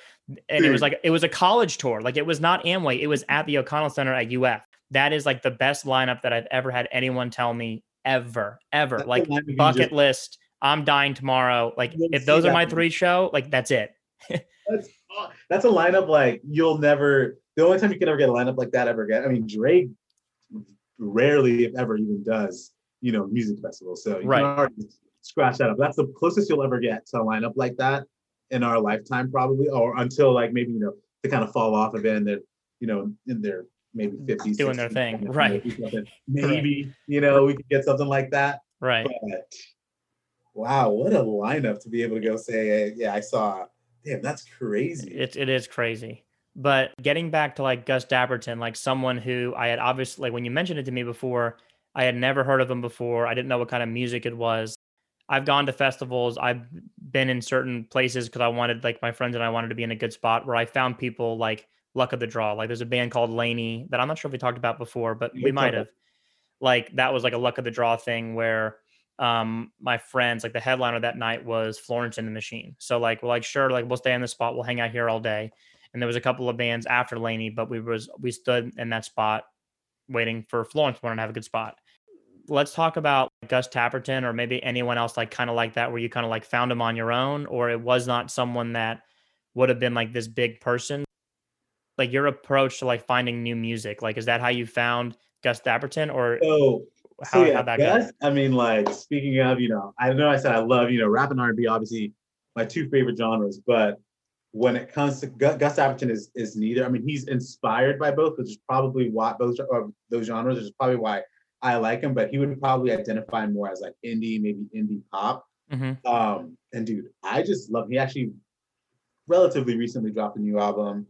and it was like it was a college tour like it was not amway it was at the o'connell center at uf that is like the best lineup that I've ever had anyone tell me ever, ever. That's like bucket list. I'm dying tomorrow. Like if those are my three show, like that's it. That's that's a lineup like you'll never. The only time you can ever get a lineup like that ever again. I mean, Drake rarely, if ever, even does you know music festival. So you Right. can already scratch that up. That's the closest you'll ever get to a lineup like that in our lifetime, probably, or until like maybe you know they kind of fall off of it and they're you know in their maybe mm, 50s Doing their thing, right. maybe you know we could get something like that. Right. But wow, what a lineup to be able to go say, yeah, I saw. Damn, that's crazy. It it is crazy. But getting back to like Gus Dapperton, like someone who I had obviously like when you mentioned it to me before, I had never heard of them before. I didn't know what kind of music it was. I've gone to festivals. I've been in certain places because I wanted like my friends and I wanted to be in a good spot where I found people like luck of the draw. Like there's a band called LANY that I'm not sure if we talked about before, but we might have. Like that was like a luck of the draw thing where um my friends like the headliner that night was Florence and the Machine. So like we're like sure like we'll stay in the spot, we'll hang out here all day. And there was a couple of bands after LANY, but we was we stood in that spot waiting for Florence wanted to have a good spot. Let's talk about Gus Dapperton or maybe anyone else like kind of like that where you kind of like found him on your own or it was not someone that would have been like this big person. Like your approach to like finding new music, like is that how you found Gus Dapperton or So, how so yeah, how'd that? Gus, I mean, like speaking of, you know, I know I said I love, you know, rap and R&B, obviously my two favorite genres, but when it comes to Gus, Gus is is neither. I mean, he's inspired by both, which is probably why both of those genres, which is probably why I like him. But he would probably identify more as like indie, maybe indie pop. Mhm. Um, and dude, I just love. He actually relatively recently dropped a new album.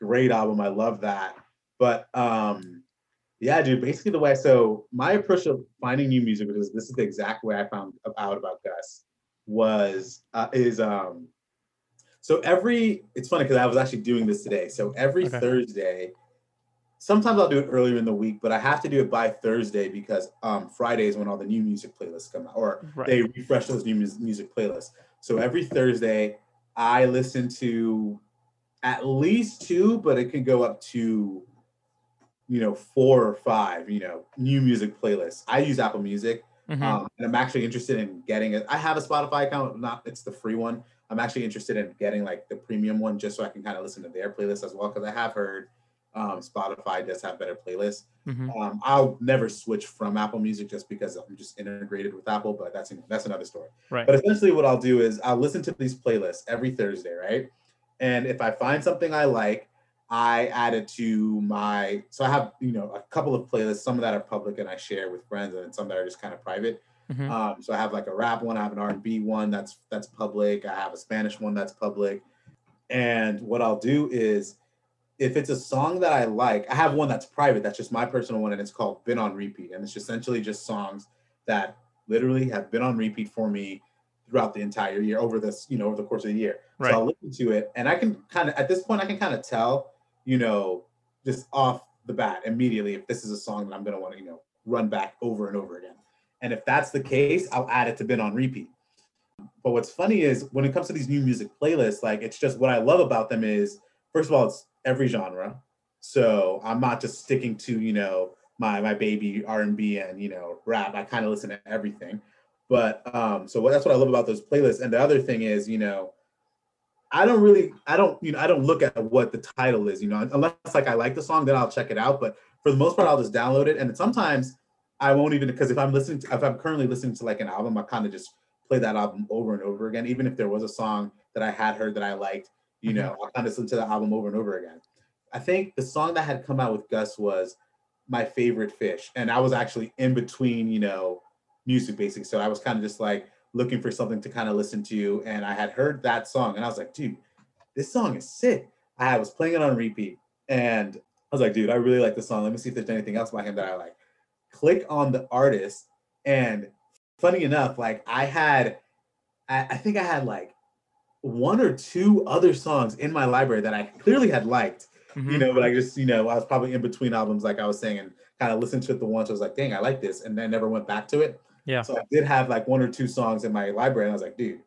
Great album. I love that. But um, yeah, dude. Basically, the way so my approach of finding new music, which is this is the exact way I found out about Gus, was uh, is um. So every it's funny because I was actually doing this today. So every Okay. Thursday, sometimes I'll do it earlier in the week, but I have to do it by Thursday because um, Friday is when all the new music playlists come out, or Right. they refresh those new music playlists. So every Thursday, I listen to at least two, but it can go up to, you know, four or five, you know, new music playlists. I use Apple Music, Mhm. um, and I'm actually interested in getting it. I have a Spotify account, not it's the free one. I'm actually interested in getting like the premium one just so I can kind of listen to their playlist as well because I have heard Um, Spotify does have better playlists. Mhm. Um, I'll never switch from Apple Music just because I'm just integrated with Apple, but that's that's another story. Right. But essentially, what I'll do is I'll listen to these playlists every Thursday, right? And if I find something I like, I add it to my. So I have you know a couple of playlists. Some of that are public and I share with friends, and some that are just kind of private. Mhm. Um, so I have like a rap one, I have an R and B one that's that's public. I have a Spanish one that's public. And what I'll do is, if it's a song that I like, I have one that's private. That's just my personal one, and it's called "Been on Repeat," and it's essentially just songs that literally have been on repeat for me throughout the entire year, over this, you know, over the course of the year. Right. So I'll listen to it, and I can kind of at this point I can kind of tell, you know, just off the bat immediately if this is a song that I'm gonna want to, you know, run back over and over again. And if that's the case, I'll add it to been on repeat. But what's funny is when it comes to these new music playlists, like it's just what I love about them is first of all, it's every genre. So I'm not just sticking to, you know, my my baby R&B and you know rap. I kind of listen to everything. But um, so that's what I love about those playlists. And the other thing is, you know, I don't really, I don't, you know, I don't look at what the title is, you know, unless like I like the song, then I'll check it out. But for the most part, I'll just download it. And sometimes I won't even because if I'm listening to if I'm currently listening to like an album, I kind of just play that album over and over again. Even if there was a song that I had heard that I liked, you know, I'll kind of listen to the album over and over again. I think the song that had come out with Gus was my favorite fish. And I was actually in between, you know, music basically. So I was kind of just like looking for something to kind of listen to. And I had heard that song and I was like, dude, this song is sick. I was playing it on repeat. And I was like, dude, I really like the song. Let me see if there's anything else by him that I like. Click on the artist. And funny enough, like I had, I, I think I had like one or two other songs in my library that I clearly had liked you Mhm. know, but I just, you know, I was probably in between albums, like I was saying, and kind of listened to it the once. I was like, dang, I like this. And then never went back to it. Yeah. So I did have like one or two songs in my library. And I was like, dude,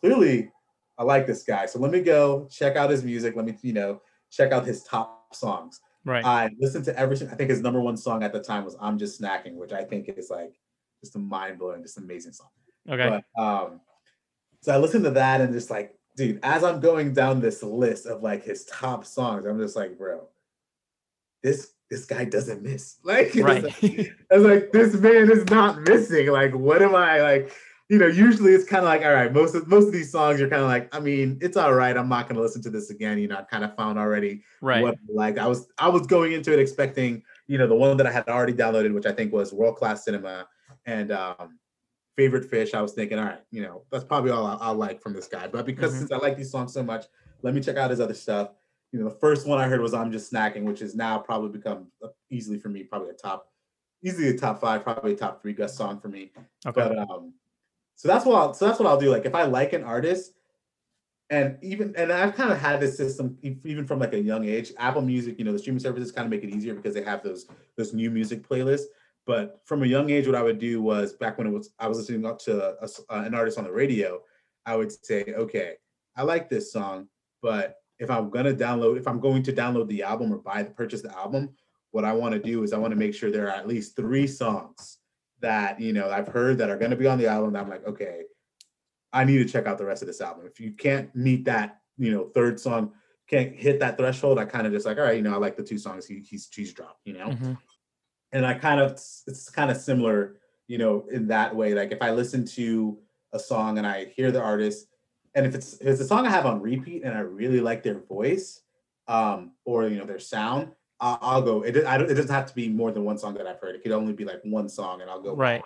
clearly I like this guy. So let me go check out his music. Let me, you know, check out his top songs. Right. I listened to every, I think his number one song at the time was I'm Just Snacking, which I think is like just a mind blowing, just amazing song. okay. But um, so I listened to that and just like, dude, as I'm going down this list of like his top songs, I'm just like, bro, this this guy doesn't miss. Like, right. like- I was like, this man is not missing. Like, what am I like? You know, usually it's kind of like, all right, most of most of these songs, you're kind of like, I mean, it's all right. I'm not gonna listen to this again. You know, I kind of found already right. what I. I was I was going into it expecting, you know, the one that I had already downloaded, which I think was World Class Cinema and um favorite fish. I was thinking, all right, you know, that's probably all I'll, I'll like from this guy. But because Mhm. since I like these songs so much, let me check out his other stuff. You know, the first one I heard was I'm Just Snacking, which has now probably become easily for me, probably a top, easily a top five, probably a top three Gus song for me. Okay. But um, so that's what I'll, so that's what I'll do. Like if I like an artist, and even and I've kind of had this system even from like a young age. Apple Music, you know, the streaming services kind of make it easier because they have those those new music playlists. But from a young age, what I would do was back when it was I was listening up to a uh, an artist on the radio, I would say, okay, I like this song, but if I'm gonna download, if I'm going to download the album or buy the purchase the album, what I want to do is I want to make sure there are at least three songs that you know I've heard that are going to be on the album. I'm like, okay, I need to check out the rest of this album. If you can't meet that, you know, third song, can't hit that threshold, I kind of just like, all right, you know, I like the two songs he, he's he's dropped, you know, Mhm. And I kind of it's kind of similar, you know, in that way. Like if I listen to a song and I hear the artist, and if it's if it's a song I have on repeat and I really like their voice, um, or you know their sound, I'll, I'll go. It, I don't, it doesn't have to be more than one song that I've heard. It could only be like one song, and I'll go. Right.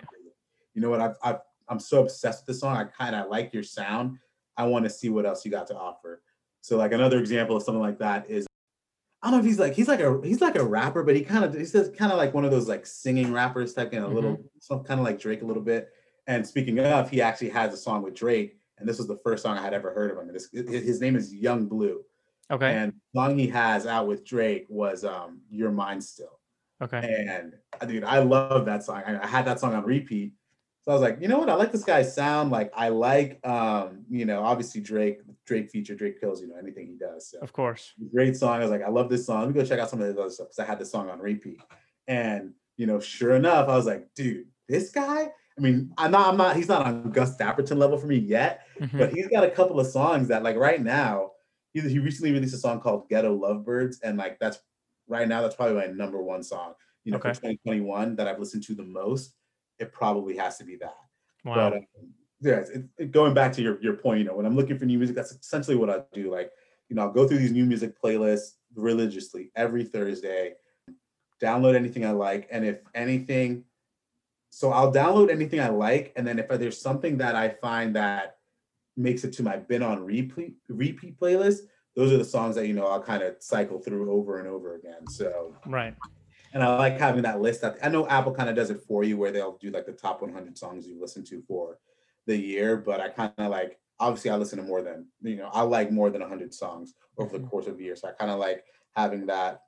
You know what? I've, I've I'm so obsessed with this song. I kind of like your sound. I want to see what else you got to offer. So like another example of something like that is I don't know if he's like he's like a he's like a rapper, but he kind of he's just kind of like one of those like singing rappers type, of a little some kind of like Drake a little bit. And speaking of, he actually has a song with Drake, and this was the first song I had ever heard of him. This, his name is Yung Bleu, Okay. and the song he has out with Drake was um "You're Mines Still." Okay. And dude, I love that song. I, I had that song on repeat. So I was like, you know what? I like this guy's sound. Like I like um, you know, obviously Drake, Drake feature, Drake kills, you know, anything he does. So Of course. great song. I was like, I love this song. Let me go check out some of his other stuff because I had this song on repeat. And you know, sure enough, I was like, dude, this guy. I mean, I'm not, I'm not, he's not on Gus Dapperton level for me yet, Mhm. but he's got a couple of songs that, like, right now, he, he recently released a song called Ghetto Lovebirds, and like that's right now that's probably my number one song. You know, Okay. for 2021 that I've listened to the most, it probably has to be that. Wow. But um, yeah, it, it- going back to your, your point, you know, when I'm looking for new music, that's essentially what I do. Like, you know, I'll go through these new music playlists religiously every Thursday, download anything I like, and if anything, so I'll download anything I like, and then if there's something that I find that makes it to my been on repeat repeat playlist, those are the songs that you know I'll kind of cycle through over and over again. So right. And I like having that list. I know Apple kind of does it for you, where they'll do like the top 100 songs you listen to for the year. But I kind of like, obviously, I listen to more than you know. I like more than 100 songs over the Mhm. course of the year. So I kind of like having that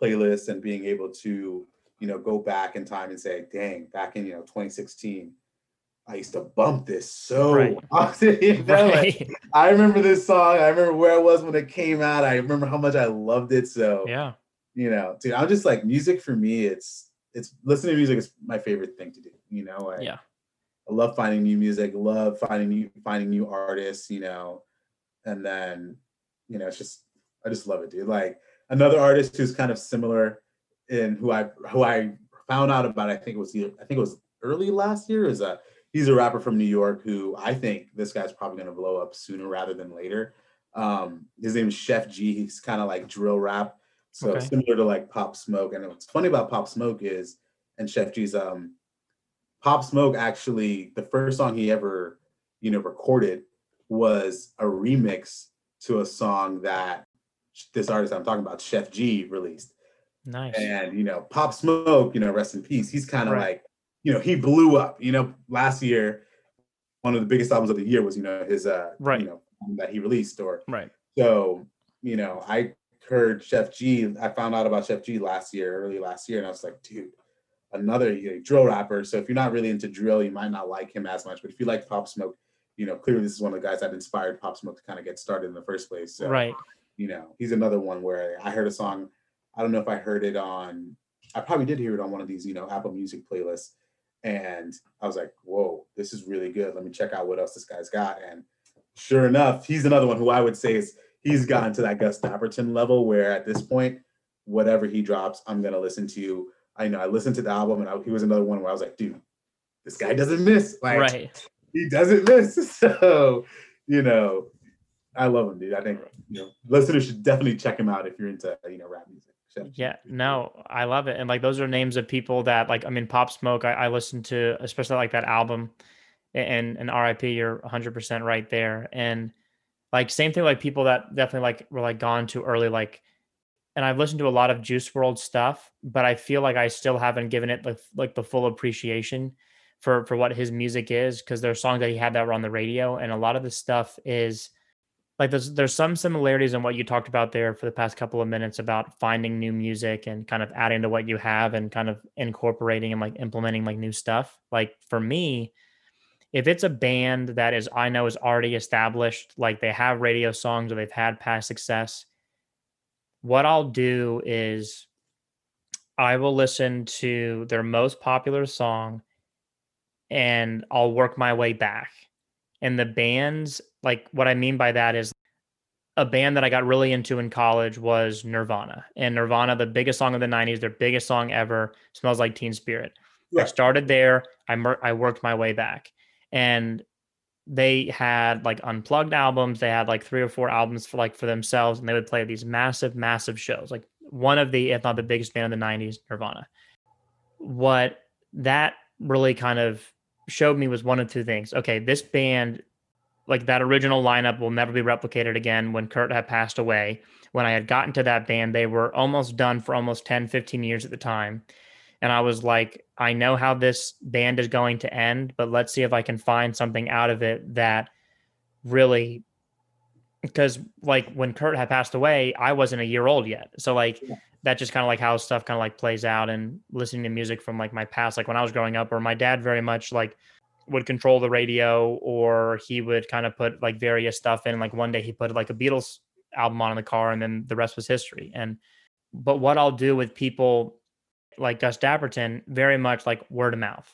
playlist and being able to you know go back in time and say, dang, back in you know 2016. I used to bump this so Right. often. You know, like, I remember this song. I remember where I was when it came out. I remember how much I loved it. So yeah. You know, dude, I'm just like music for me. It's it's listening to music is my favorite thing to do. You know, like, Yeah. I love finding new music. Love finding new finding new artists. You know, and then you know, it's just I just love it, dude. Like another artist who's kind of similar in who I who I found out about. I think it was either, I think it was early last year. Is a he's a rapper from New York who I think this guy's probably going to blow up sooner rather than later. Um, his name is Sheff G. He's kind of like drill rap. So Okay. similar to like Pop Smoke. And what's funny about Pop Smoke is, and Sheff G's um Pop Smoke actually the first song he ever, you know, recorded was a remix to a song that this artist I'm talking about, Sheff G, released. Nice. And you know, Pop Smoke, you know, rest in peace. He's kind of Right. like, you know, he blew up. You know, last year, one of the biggest albums of the year was, you know, his uh, Right. you know, that he released or right. so, you know, I heard Sheff G. I found out about Sheff G last year, early last year, and I was like, dude, another you know, drill rapper. So if you're not really into drill, you might not like him as much. But if you like Pop Smoke, you know, clearly this is one of the guys that inspired Pop Smoke to kind of get started in the first place. So, right. you know, he's another one where I heard a song. I don't know if I heard it on. I probably did hear it on one of these, you know, Apple Music playlists, and I was like, "Whoa, this is really good. Let me check out what else this guy's got." And sure enough, he's another one who I would say is he's gotten to that Gus Dapperton level where at this point, whatever he drops, I'm gonna listen to. I know I listened to the album, and I, he was another one where I was like, "Dude, this guy doesn't miss. Like, right. he doesn't miss." So, you know, I love him, dude. I think you know listeners should definitely check him out if you're into you know rap music. Yeah, no, I love it. And like those are names of people that like I mean Pop Smoke, I, I listened to especially like that album and and RIP, you're 100% right there. And like same thing like people that definitely like were like gone too early like and I've listened to a lot of Juice WRLD stuff, but I feel like I still haven't given it like like the full appreciation for for what his music is because there's songs that he had that were on the radio and a lot of the stuff is like there's there's some similarities in what you talked about there for the past couple of minutes about finding new music and kind of adding to what you have and kind of incorporating and like implementing like new stuff. Like for me, if it's a band that is I know is already established, like they have radio songs or they've had past success, what I'll do is I will listen to their most popular song and I'll work my way back. And the bands, like what I mean by that is a band that I got really into in college was Nirvana. And Nirvana, the biggest song of the 90s, their biggest song ever, Smells Like Teen Spirit. I started there, I mer- I worked my way back. And they had like unplugged albums, they had like three or four albums for like for themselves and they would play these massive massive shows. Like one of the if not the biggest band of the 90s, Nirvana. What that really kind of showed me was one of two things. Okay, this band, like that original lineup, will never be replicated again. When Kurt had passed away, when I had gotten to that band, they were almost done for almost 10, 15 years at the time. And I was like, I know how this band is going to end, but let's see if I can find something out of it that really because like when Kurt had passed away, I wasn't a year old yet. So like Yeah. that just kind of like how stuff kind of like plays out and listening to music from like my past, like when I was growing up, or my dad very much like would control the radio or he would kind of put like various stuff in. Like one day he put like a Beatles album on in the car and then the rest was history. And but what I'll do with people like Gus Dapperton, very much like word of mouth.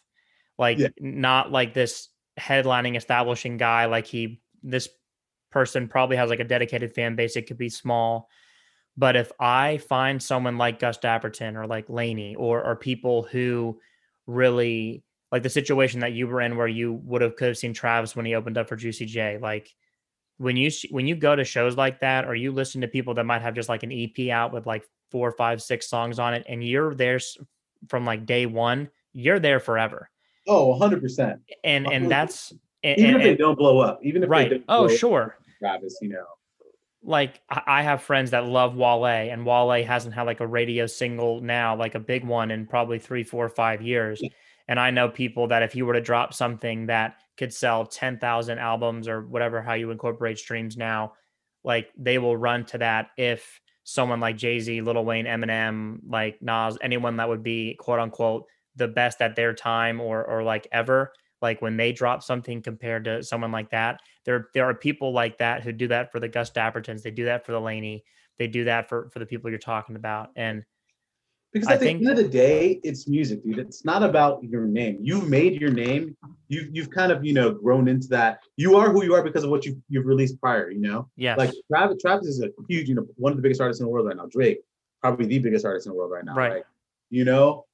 Like Yeah. not like this headlining establishing guy like he this person probably has like a dedicated fan base it could be small But if I find someone like Gus Dapperton or like LANY or or people who really like the situation that you were in where you would have could have seen Travis when he opened up for Juicy J, like when you when you go to shows like that or you listen to people that might have just like an EP out with like four, five, six songs on it, and you're there from like day one, you're there forever. Oh, 100 percent. And and that's and, even and, if they don't blow up, even if right. they don't oh, up, sure. Travis, you know. Like I I have friends that love Wale, and Wale hasn't had like a radio single now, like a big one in probably three, four, five years. And I know people that if you were to drop something that could sell 10,000 albums or whatever, how you incorporate streams now, like they will run to that if someone like Jay Z, Little Wayne, Eminem, like Nas, anyone that would be quote unquote the best at their time or or like ever, like when they drop something compared to someone like that, there there are people like that who do that for the Gus Dappertons, they do that for the LANY, they do that for for the people you're talking about, and Because I at the think- end of the day, it's music, dude. It's not about your name. You've made your name. You've you've kind of you know grown into that. You are who you are because of what you you've released prior. You know, yes, like Travis. Travis is a huge, you know, one of the biggest artists in the world right now. Drake, probably the biggest artist in the world right now. Right. Like, you know,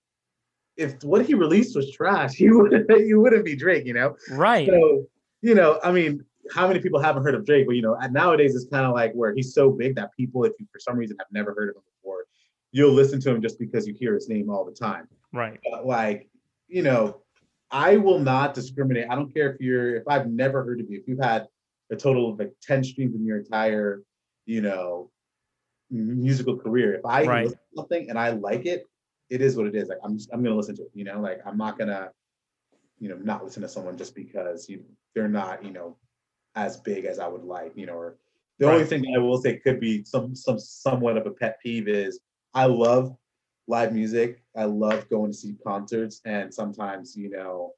if what he released was trash, he would you wouldn't be Drake. You know, right, so you know, I mean, how many people haven't heard of Drake? But you know, nowadays it's kind of like where he's so big that people, if you for some reason have never heard of him you'll listen to him just because you hear his name all the time. right, But like, you know, I will not discriminate. I don't care if you're if I've never heard of you, if you've had a total of like 10 streams in your entire, you know, musical career. If I Right. listen to something and I like it, it is what it is. Like I'm just, I'm gonna listen to it, you know, like I'm not gonna, you know, not listen to someone just because you they're not, you know, as big as I would like, you know, or the only thing I will say could be some some somewhat of a pet peeve is I love live music. I love going to see concerts, and sometimes you know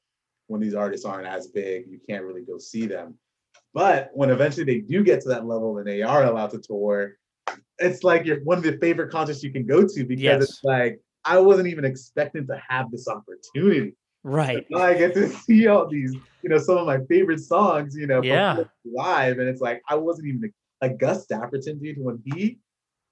when these artists aren't as big, you can't really go see them. But when eventually they do get to that level and they are allowed to tour, it's like you're one of the favorite concerts you can go to because Yes. it's like I wasn't even expecting to have this opportunity. right. I get to see all these, you know, some of my favorite songs, you know, Yeah. live, and it's like I wasn't even like Gus Dapperton, dude, when he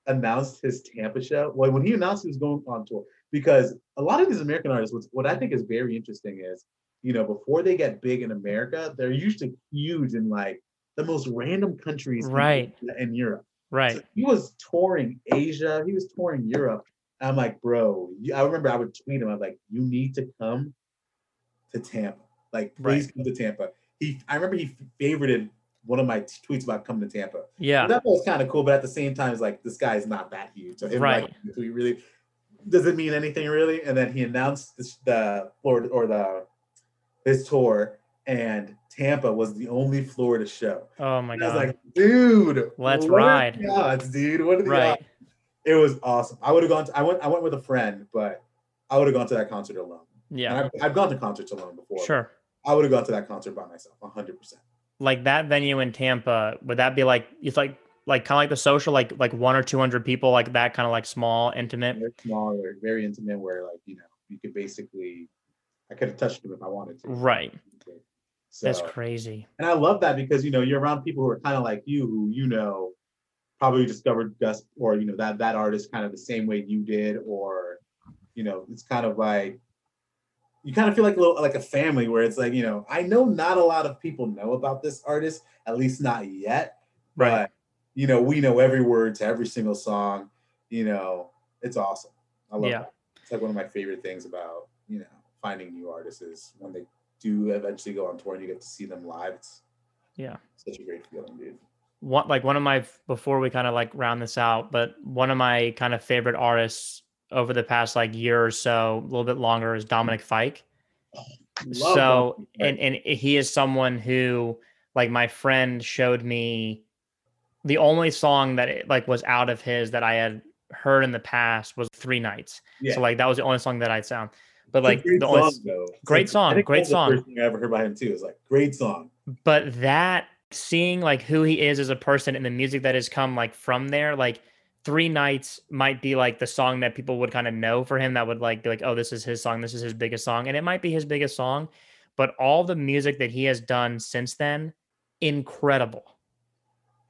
announced his Tampa show, well, when he announced he was going on tour, because a lot of these American artists, what I think is very interesting is, you know, before they get big in America, they're usually huge in like the most random countries, in- Right. in Europe. Right. So he was touring Asia. He was touring Europe. I'm like, bro, I remember I would tweet him. I'm like, you need to come to Tampa. Like, please come to Tampa. He, I remember he favorited one of my t- tweets about coming to Tampa. Yeah. That was kind of cool, but at the same time, it's like this guy's not that huge. So Right. Like, do we really does it mean anything really? And then he announced this, the Florida or the his tour, and Tampa was the only Florida show. Oh my And I was god. like, dude, Let's ride. odds, dude. What are the right. odds? It was awesome. I would have gone. To, I went. I went with a friend, but I would have gone to that concert alone. Yeah. I've, I've gone to concerts alone before. Sure. I would have gone to that concert by myself, hundred percent. Like that venue in Tampa, would that be like it's like like kind of like the social, like like one or two hundred people, like that kind of like small, intimate. Very small, very, very intimate. Where like you know you could basically, I could have touched them if I wanted to. Right. So, That's crazy. and I love that because you know you're around people who are kind of like you, who you know probably discovered Gus or you know that that artist kind of the same way you did, or you know it's kind of like you kind of feel like a little like a family where it's like you know I know not a lot of people know about this artist, at least not yet, Right. but you know we know every word to every single song. You know it's awesome. I love Yeah. that. It's like one of my favorite things about you know finding new artists is when they do eventually go on tour and you get to see them live. It's Yeah. such a great feeling, dude. One like one of my before we kind of like round this out, but one of my kind of favorite artists over the past like year or so, a little bit longer, is Dominic Fike. Love so Dominic and and he is someone who like my friend showed me the only song that it, like was out of his that I had heard in the past was Three Nights. Yeah. So like that was the only song that I'd sound. But like great the only song, though. Great like- song, great song. First thing I ever heard by him too is like great song. but that seeing like who he is as a person and the music that has come like from there like three nights might be like the song that people would kind of know for him that would like be like oh this is his song this is his biggest song and it might be his biggest song but all the music that he has done since then incredible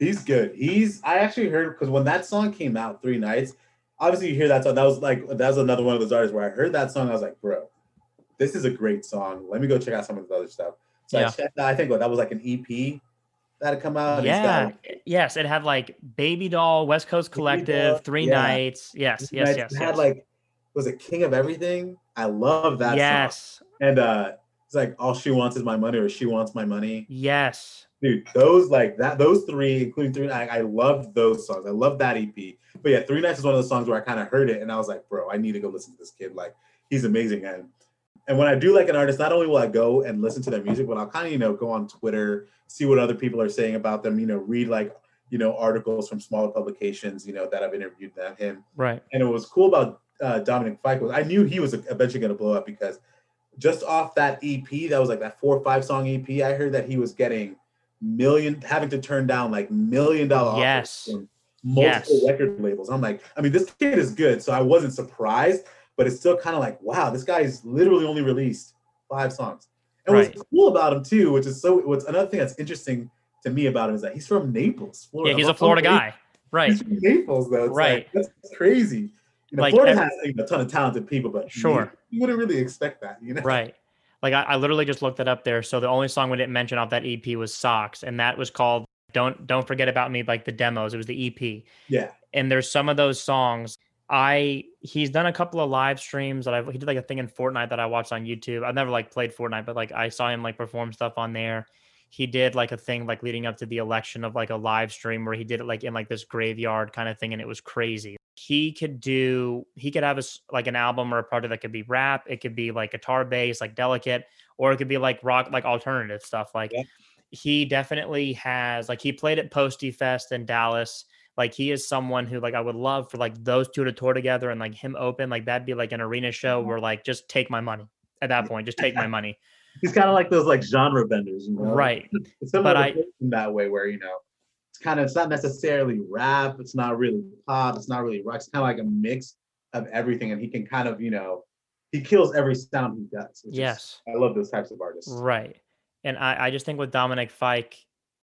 He's good. He's I actually heard because when that song came out, Three Nights, obviously you hear that song. That was like that was another one of those artists where I heard that song. I was like, bro, this is a great song. Let me go check out some of the other stuff. So Yeah. I checked out, I think what that was like an EP that had come out. Yeah. Yes, it had like Baby Doll, West Coast Collective, Doll, Three yeah. Nights. Yes, Three yes, Nights. yes. It had like was it King of Everything? I love that song. yes, And uh it's like all she wants is my money or she wants my money. yes, Dude, those like that, those three, including three, I, I loved those songs. I love that EP. But yeah, Three Nights is one of the songs where I kind of heard it and I was like, bro, I need to go listen to this kid. Like, he's amazing. And and when I do like an artist, not only will I go and listen to their music, but I'll kind of, you know, go on Twitter, see what other people are saying about them, you know, read like, you know, articles from smaller publications, you know, that I've interviewed them him. right. And it was cool about uh, Dominic Fike was I knew he was eventually going to blow up because just off that EP, that was like that four or five song EP, I heard that he was getting million, having to turn down like million dollar offers Yes. from multiple Yes. record labels. I'm like, I mean, this kid is good, so I wasn't surprised, but it's still kind of like, wow, this guy's literally only released five songs. And Right. what's cool about him too, which is so, what's another thing that's interesting to me about him is that he's from Naples, Florida. Yeah, he's a Florida guy. Right. He's from Naples, though. It's Right. Like, that's crazy. You know, Like, Florida ev- has a ton of talented people, but Sure. you, you wouldn't really expect that. You know, Right. Like I, I literally just looked it up there. So the only song we didn't mention off that EP was Socks, and that was called "Don't Don't Forget About Me" like the demos. It was the EP. Yeah, and there's some of those songs i he's done a couple of live streams that I've he did like a thing in fortnite that i watched on youtube. I've never like played fortnite but like i saw him like perform stuff on there. He did like a thing like leading up to the election of like a live stream where he did it like in like this graveyard kind of thing and it was crazy. He could do he could have a like an album or a project that could be rap it could be like guitar bass like delicate or it could be like rock like alternative stuff like Yeah. he definitely has like he played at posty fest in dallas like he is someone who like I would love for like those two to tour together and like him open like that'd be like an arena show mm-hmm. where like just take my money at that point just take my money he's kind of like those like genre benders, you know? right It's But I- in that way, where you know, it's kind of it's not necessarily rap, it's not really pop, it's not really rock. It's kind of like a mix of everything, and he can kind of you know, he kills every sound he does. which is- yes I love those types of artists. right and I I just think with Dominic Fike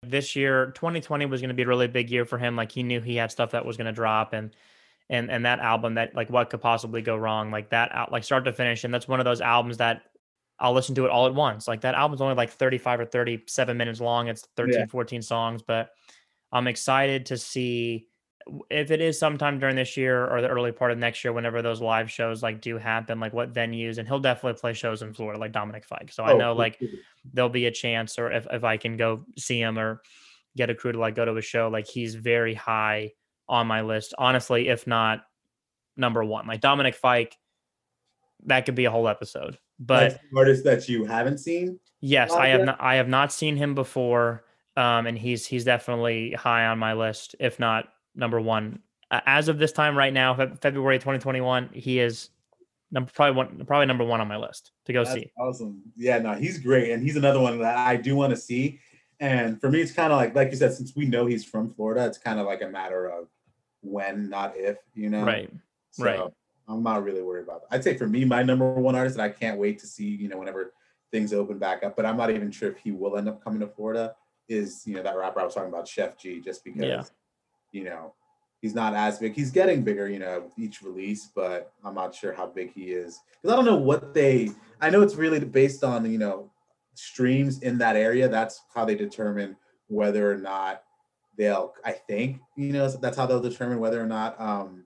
this year 2020 was going to be a really big year for him like he knew he had stuff that was going to drop and and and that album that like what could possibly go wrong like that out like start to finish and that's one of those albums that I'll listen to it all at once. Like that album's only like 35 or 37 minutes long. It's 13, Yeah. 14 songs, but I'm excited to see if it is sometime during this year or the early part of next year, whenever those live shows like do happen, like what venues, and he'll definitely play shows in Florida, like Dominic Fike. So I Oh, know like there'll be a chance, or if, if I can go see him or get a crew to like go to a show, like he's very high on my list. Honestly, if not number one, like Dominic Fike, that could be a whole episode. But artist that you haven't seen. Yes, Uh, I have not. I have not seen him before, um, and he's he's definitely high on my list, if not number one. Uh, as of this time, right now, Feb- February 2021, he is number probably one, probably number one on my list to go That's see. awesome. Yeah, no, he's great, and he's another one that I do want to see. And for me, it's kind of like, like you said, since we know he's from Florida, it's kind of like a matter of when, not if. You know, Right. So right. I'm not really worried about that. I'd say for me, my number one artist that I can't wait to see, you know, whenever things open back up, but I'm not even sure if he will end up coming to Florida, is, you know, that rapper I was talking about, Sheff G, just because, Yeah. You know, he's not as big. He's getting bigger, you know, with each release, but I'm not sure how big he is. Because I don't know what they, I know it's really based on, you know, streams in that area. That's how they determine whether or not they'll, I think, you know, that's how they'll determine whether or not, um,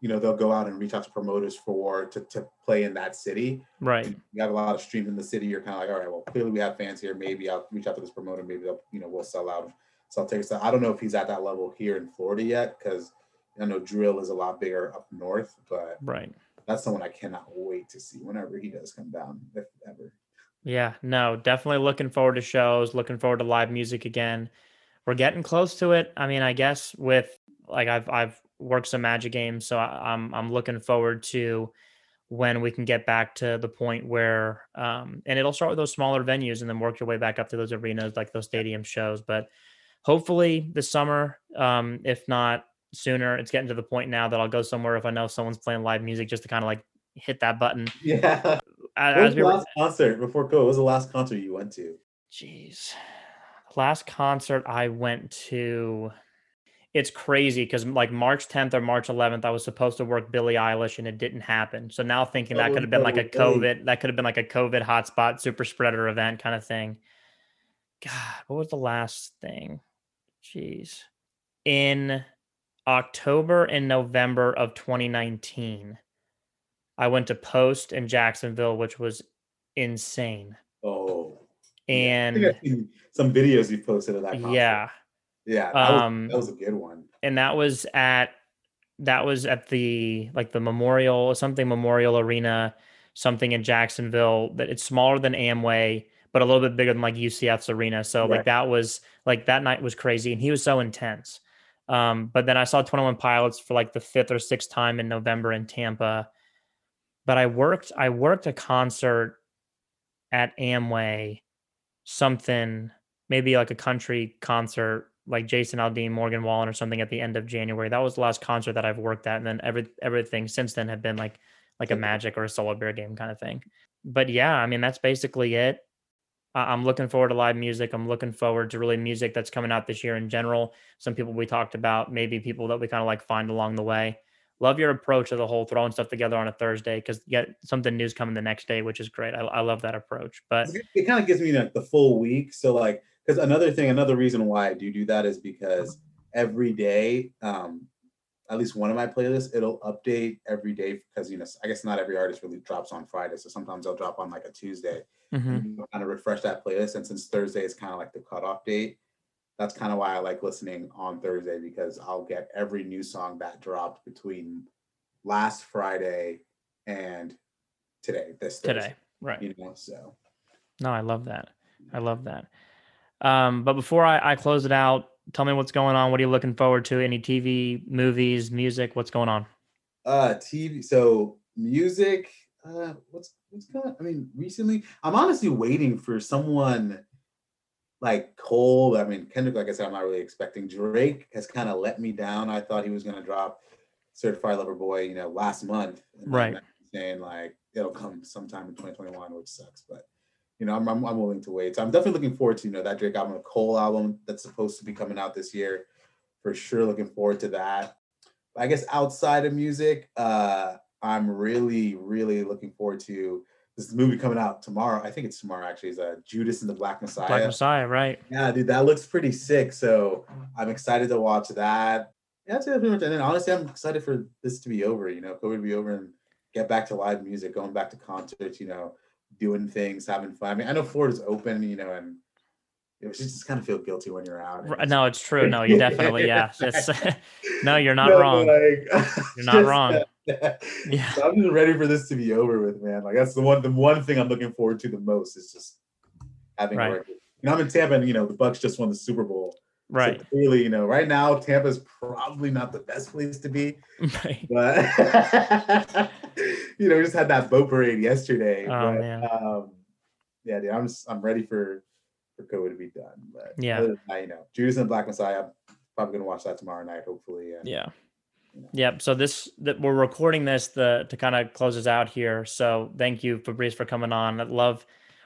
you know, they'll go out and reach out to promoters for to, to play in that city. Right. You have a lot of streams in the city. You're kind of like, all right, well, clearly we have fans here. Maybe I'll reach out to this promoter. Maybe they'll, you know, we'll sell out, So I don't know if he's at that level here in Florida yet, because I know drill is a lot bigger up north. But Right. that's someone I cannot wait to see whenever he does come down, if ever. Yeah. No, definitely looking forward to shows. Looking forward to live music again. We're getting close to it. I mean, I guess with like I've I've worked some Magic games, so I, I'm I'm looking forward to when we can get back to the point where um and it'll start with those smaller venues and then work your way back up to those arenas like those stadium shows but hopefully this summer um if not sooner it's getting to the point now that I'll go somewhere if I know someone's playing live music just to kind of like hit that button Yeah. As the we were, last concert before COVID? What was the last concert you went to? jeez last concert I went to, it's crazy because like March 10th or March 11th, I was supposed to work Billie Eilish and it didn't happen. So now thinking that Oh, could have been like a. COVID, that could have been like a COVID hotspot super spreader event kind of thing. God, what was the last thing? Jeez. In October and November of 2019, I went to Post in Jacksonville, which was insane. Oh, And think I've seen some videos you posted of that. concert. yeah, yeah, that, um, was, that was a good one. and that was at that was at the like the memorial something memorial arena something in jacksonville that it's smaller than amway but a little bit bigger than like ucf's arena so like that was like that night was crazy and he was so intense um but then i saw 21 pilots for like the fifth or sixth time in november in tampa but i worked i worked a concert at amway something maybe like a country concert like Jason Aldean, Morgan Wallen, or something at the end of January. That was the last concert that I've worked at, and then every everything since then have been like like a Magic or a Solar Bear game kind of thing. But yeah, I mean that's basically it. I'm looking forward to live music. I'm looking forward to really music that's coming out this year in general. Some people we talked about, maybe people that we kind of like find along the way. Love your approach to the whole throwing stuff together on a Thursday because get something new's coming the next day, which is great. I, I love that approach. But it kind of gives me like the full week. So like, because another thing, another reason why I do do that is because every day, um, at least one of my playlists, it'll update every day because you know I guess not every artist really drops on Friday, so sometimes they'll drop on like a Tuesday. mhm, kind of refresh that playlist, and since Thursday is kind of like the cutoff date, that's kind of why I like listening on Thursday because I'll get every new song that dropped between last Friday and today. This Thursday, today, right? you know. So No, I love that. I love that. Um, but before I, I close it out, tell me what's going on. What are you looking forward to? Any TV, movies, music? What's going on? Uh, TV. So music. Uh, what's what's going? I mean, recently, I'm honestly waiting for someone like Cole. I mean, Kendrick. Like I said, I'm not really expecting. Drake has kind of let me down. I thought he was gonna drop Certified Lover Boy, you know, last month. and Right. Saying like it'll come sometime in 2021, which sucks, but. You know, I'm, I'm, I'm willing to wait. So I'm definitely looking forward to, you know, that Drake album, Cole album that's supposed to be coming out this year. For sure looking forward to that. I guess outside of music, uh, I'm really, really looking forward to this movie coming out tomorrow. I think it's tomorrow actually. Is uh, Judas and the Black Messiah. Black Messiah, right? Yeah, dude, that looks pretty sick. So I'm excited to watch that. Yeah, that's pretty much. And then honestly, I'm excited for this to be over. You know, COVID to be over and get back to live music, going back to concerts. You know, doing things, having fun. I mean, I know Florida's open. You know, and it was just kind of feel guilty when you're out. and No, it's true. No, you definitely, yeah. It's, no, you're not No, wrong. like, You're not wrong. Yeah. So I'm just ready for this to be over with, man. Like that's the one the one thing I'm looking forward to the most is just having Right. work. You know, I'm in Tampa and you know the Bucs just won the Super Bowl. So Right. clearly, you know, right now Tampa's probably not the best place to be. Right. But you know, we just had that boat parade yesterday. Oh, but, man. Um, yeah, dude, I'm just I'm ready for for COVID to be done. But Yeah. other than that, you know, Judas and Black Messiah, I'm probably gonna watch that tomorrow night, hopefully. And, Yeah. you know. Yep. So this that we're recording this the to kind of close us out here. So thank you, Fabrice, for coming on. I love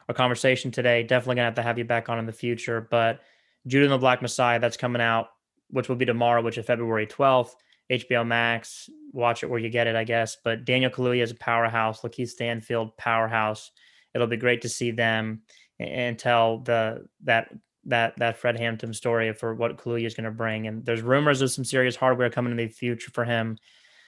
our conversation today. Definitely gonna have to have you back on in the future. But Judas and the Black Messiah, that's coming out, which will be tomorrow, which is February 12th. HBO Max. Watch it where you get it, I guess. But Daniel Kaluuya is a powerhouse. Lakeith Stanfield, powerhouse. It'll be great to see them and tell the that that that Fred Hampton story for what Kaluuya is going to bring. And there's rumors of some serious hardware coming in the future for him.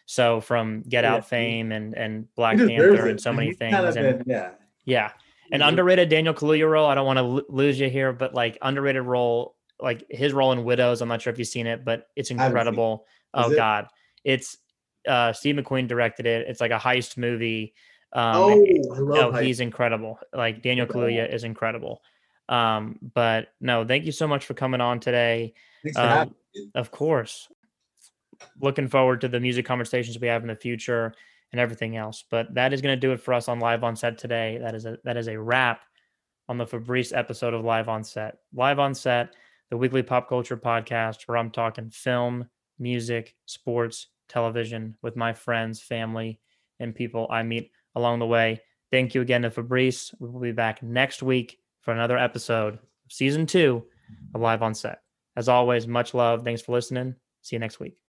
So from Get Yeah, Out he- fame and and Black Panther and so many things. and been- yeah. yeah, an He's- underrated Daniel Kaluuya role. I don't want to l- lose you here, but like underrated role, like his role in Widows. I'm not sure if you've seen it, but it's haven't it. incredible. Oh it? God, it's uh, Steve McQueen directed it. It's like a heist movie. Um, Oh, I no, love how he's incredible. Like Daniel. Kaluuya is incredible. Um, but no, thank you so much for coming on today. Thanks for um, having me. Of course, looking forward to the music conversations we have in the future and everything else. But that is going to do it for us on Live on Set today. That is a that is a wrap on the Fabrice episode of Live on Set. Live on Set, the weekly pop culture podcast where I'm talking film, music, sports, television with my friends, family, and people I meet along the way. Thank you again to Fabrice. We will be back next week for another episode of season two of Live on Set. As always, much love. Thanks for listening. See you next week.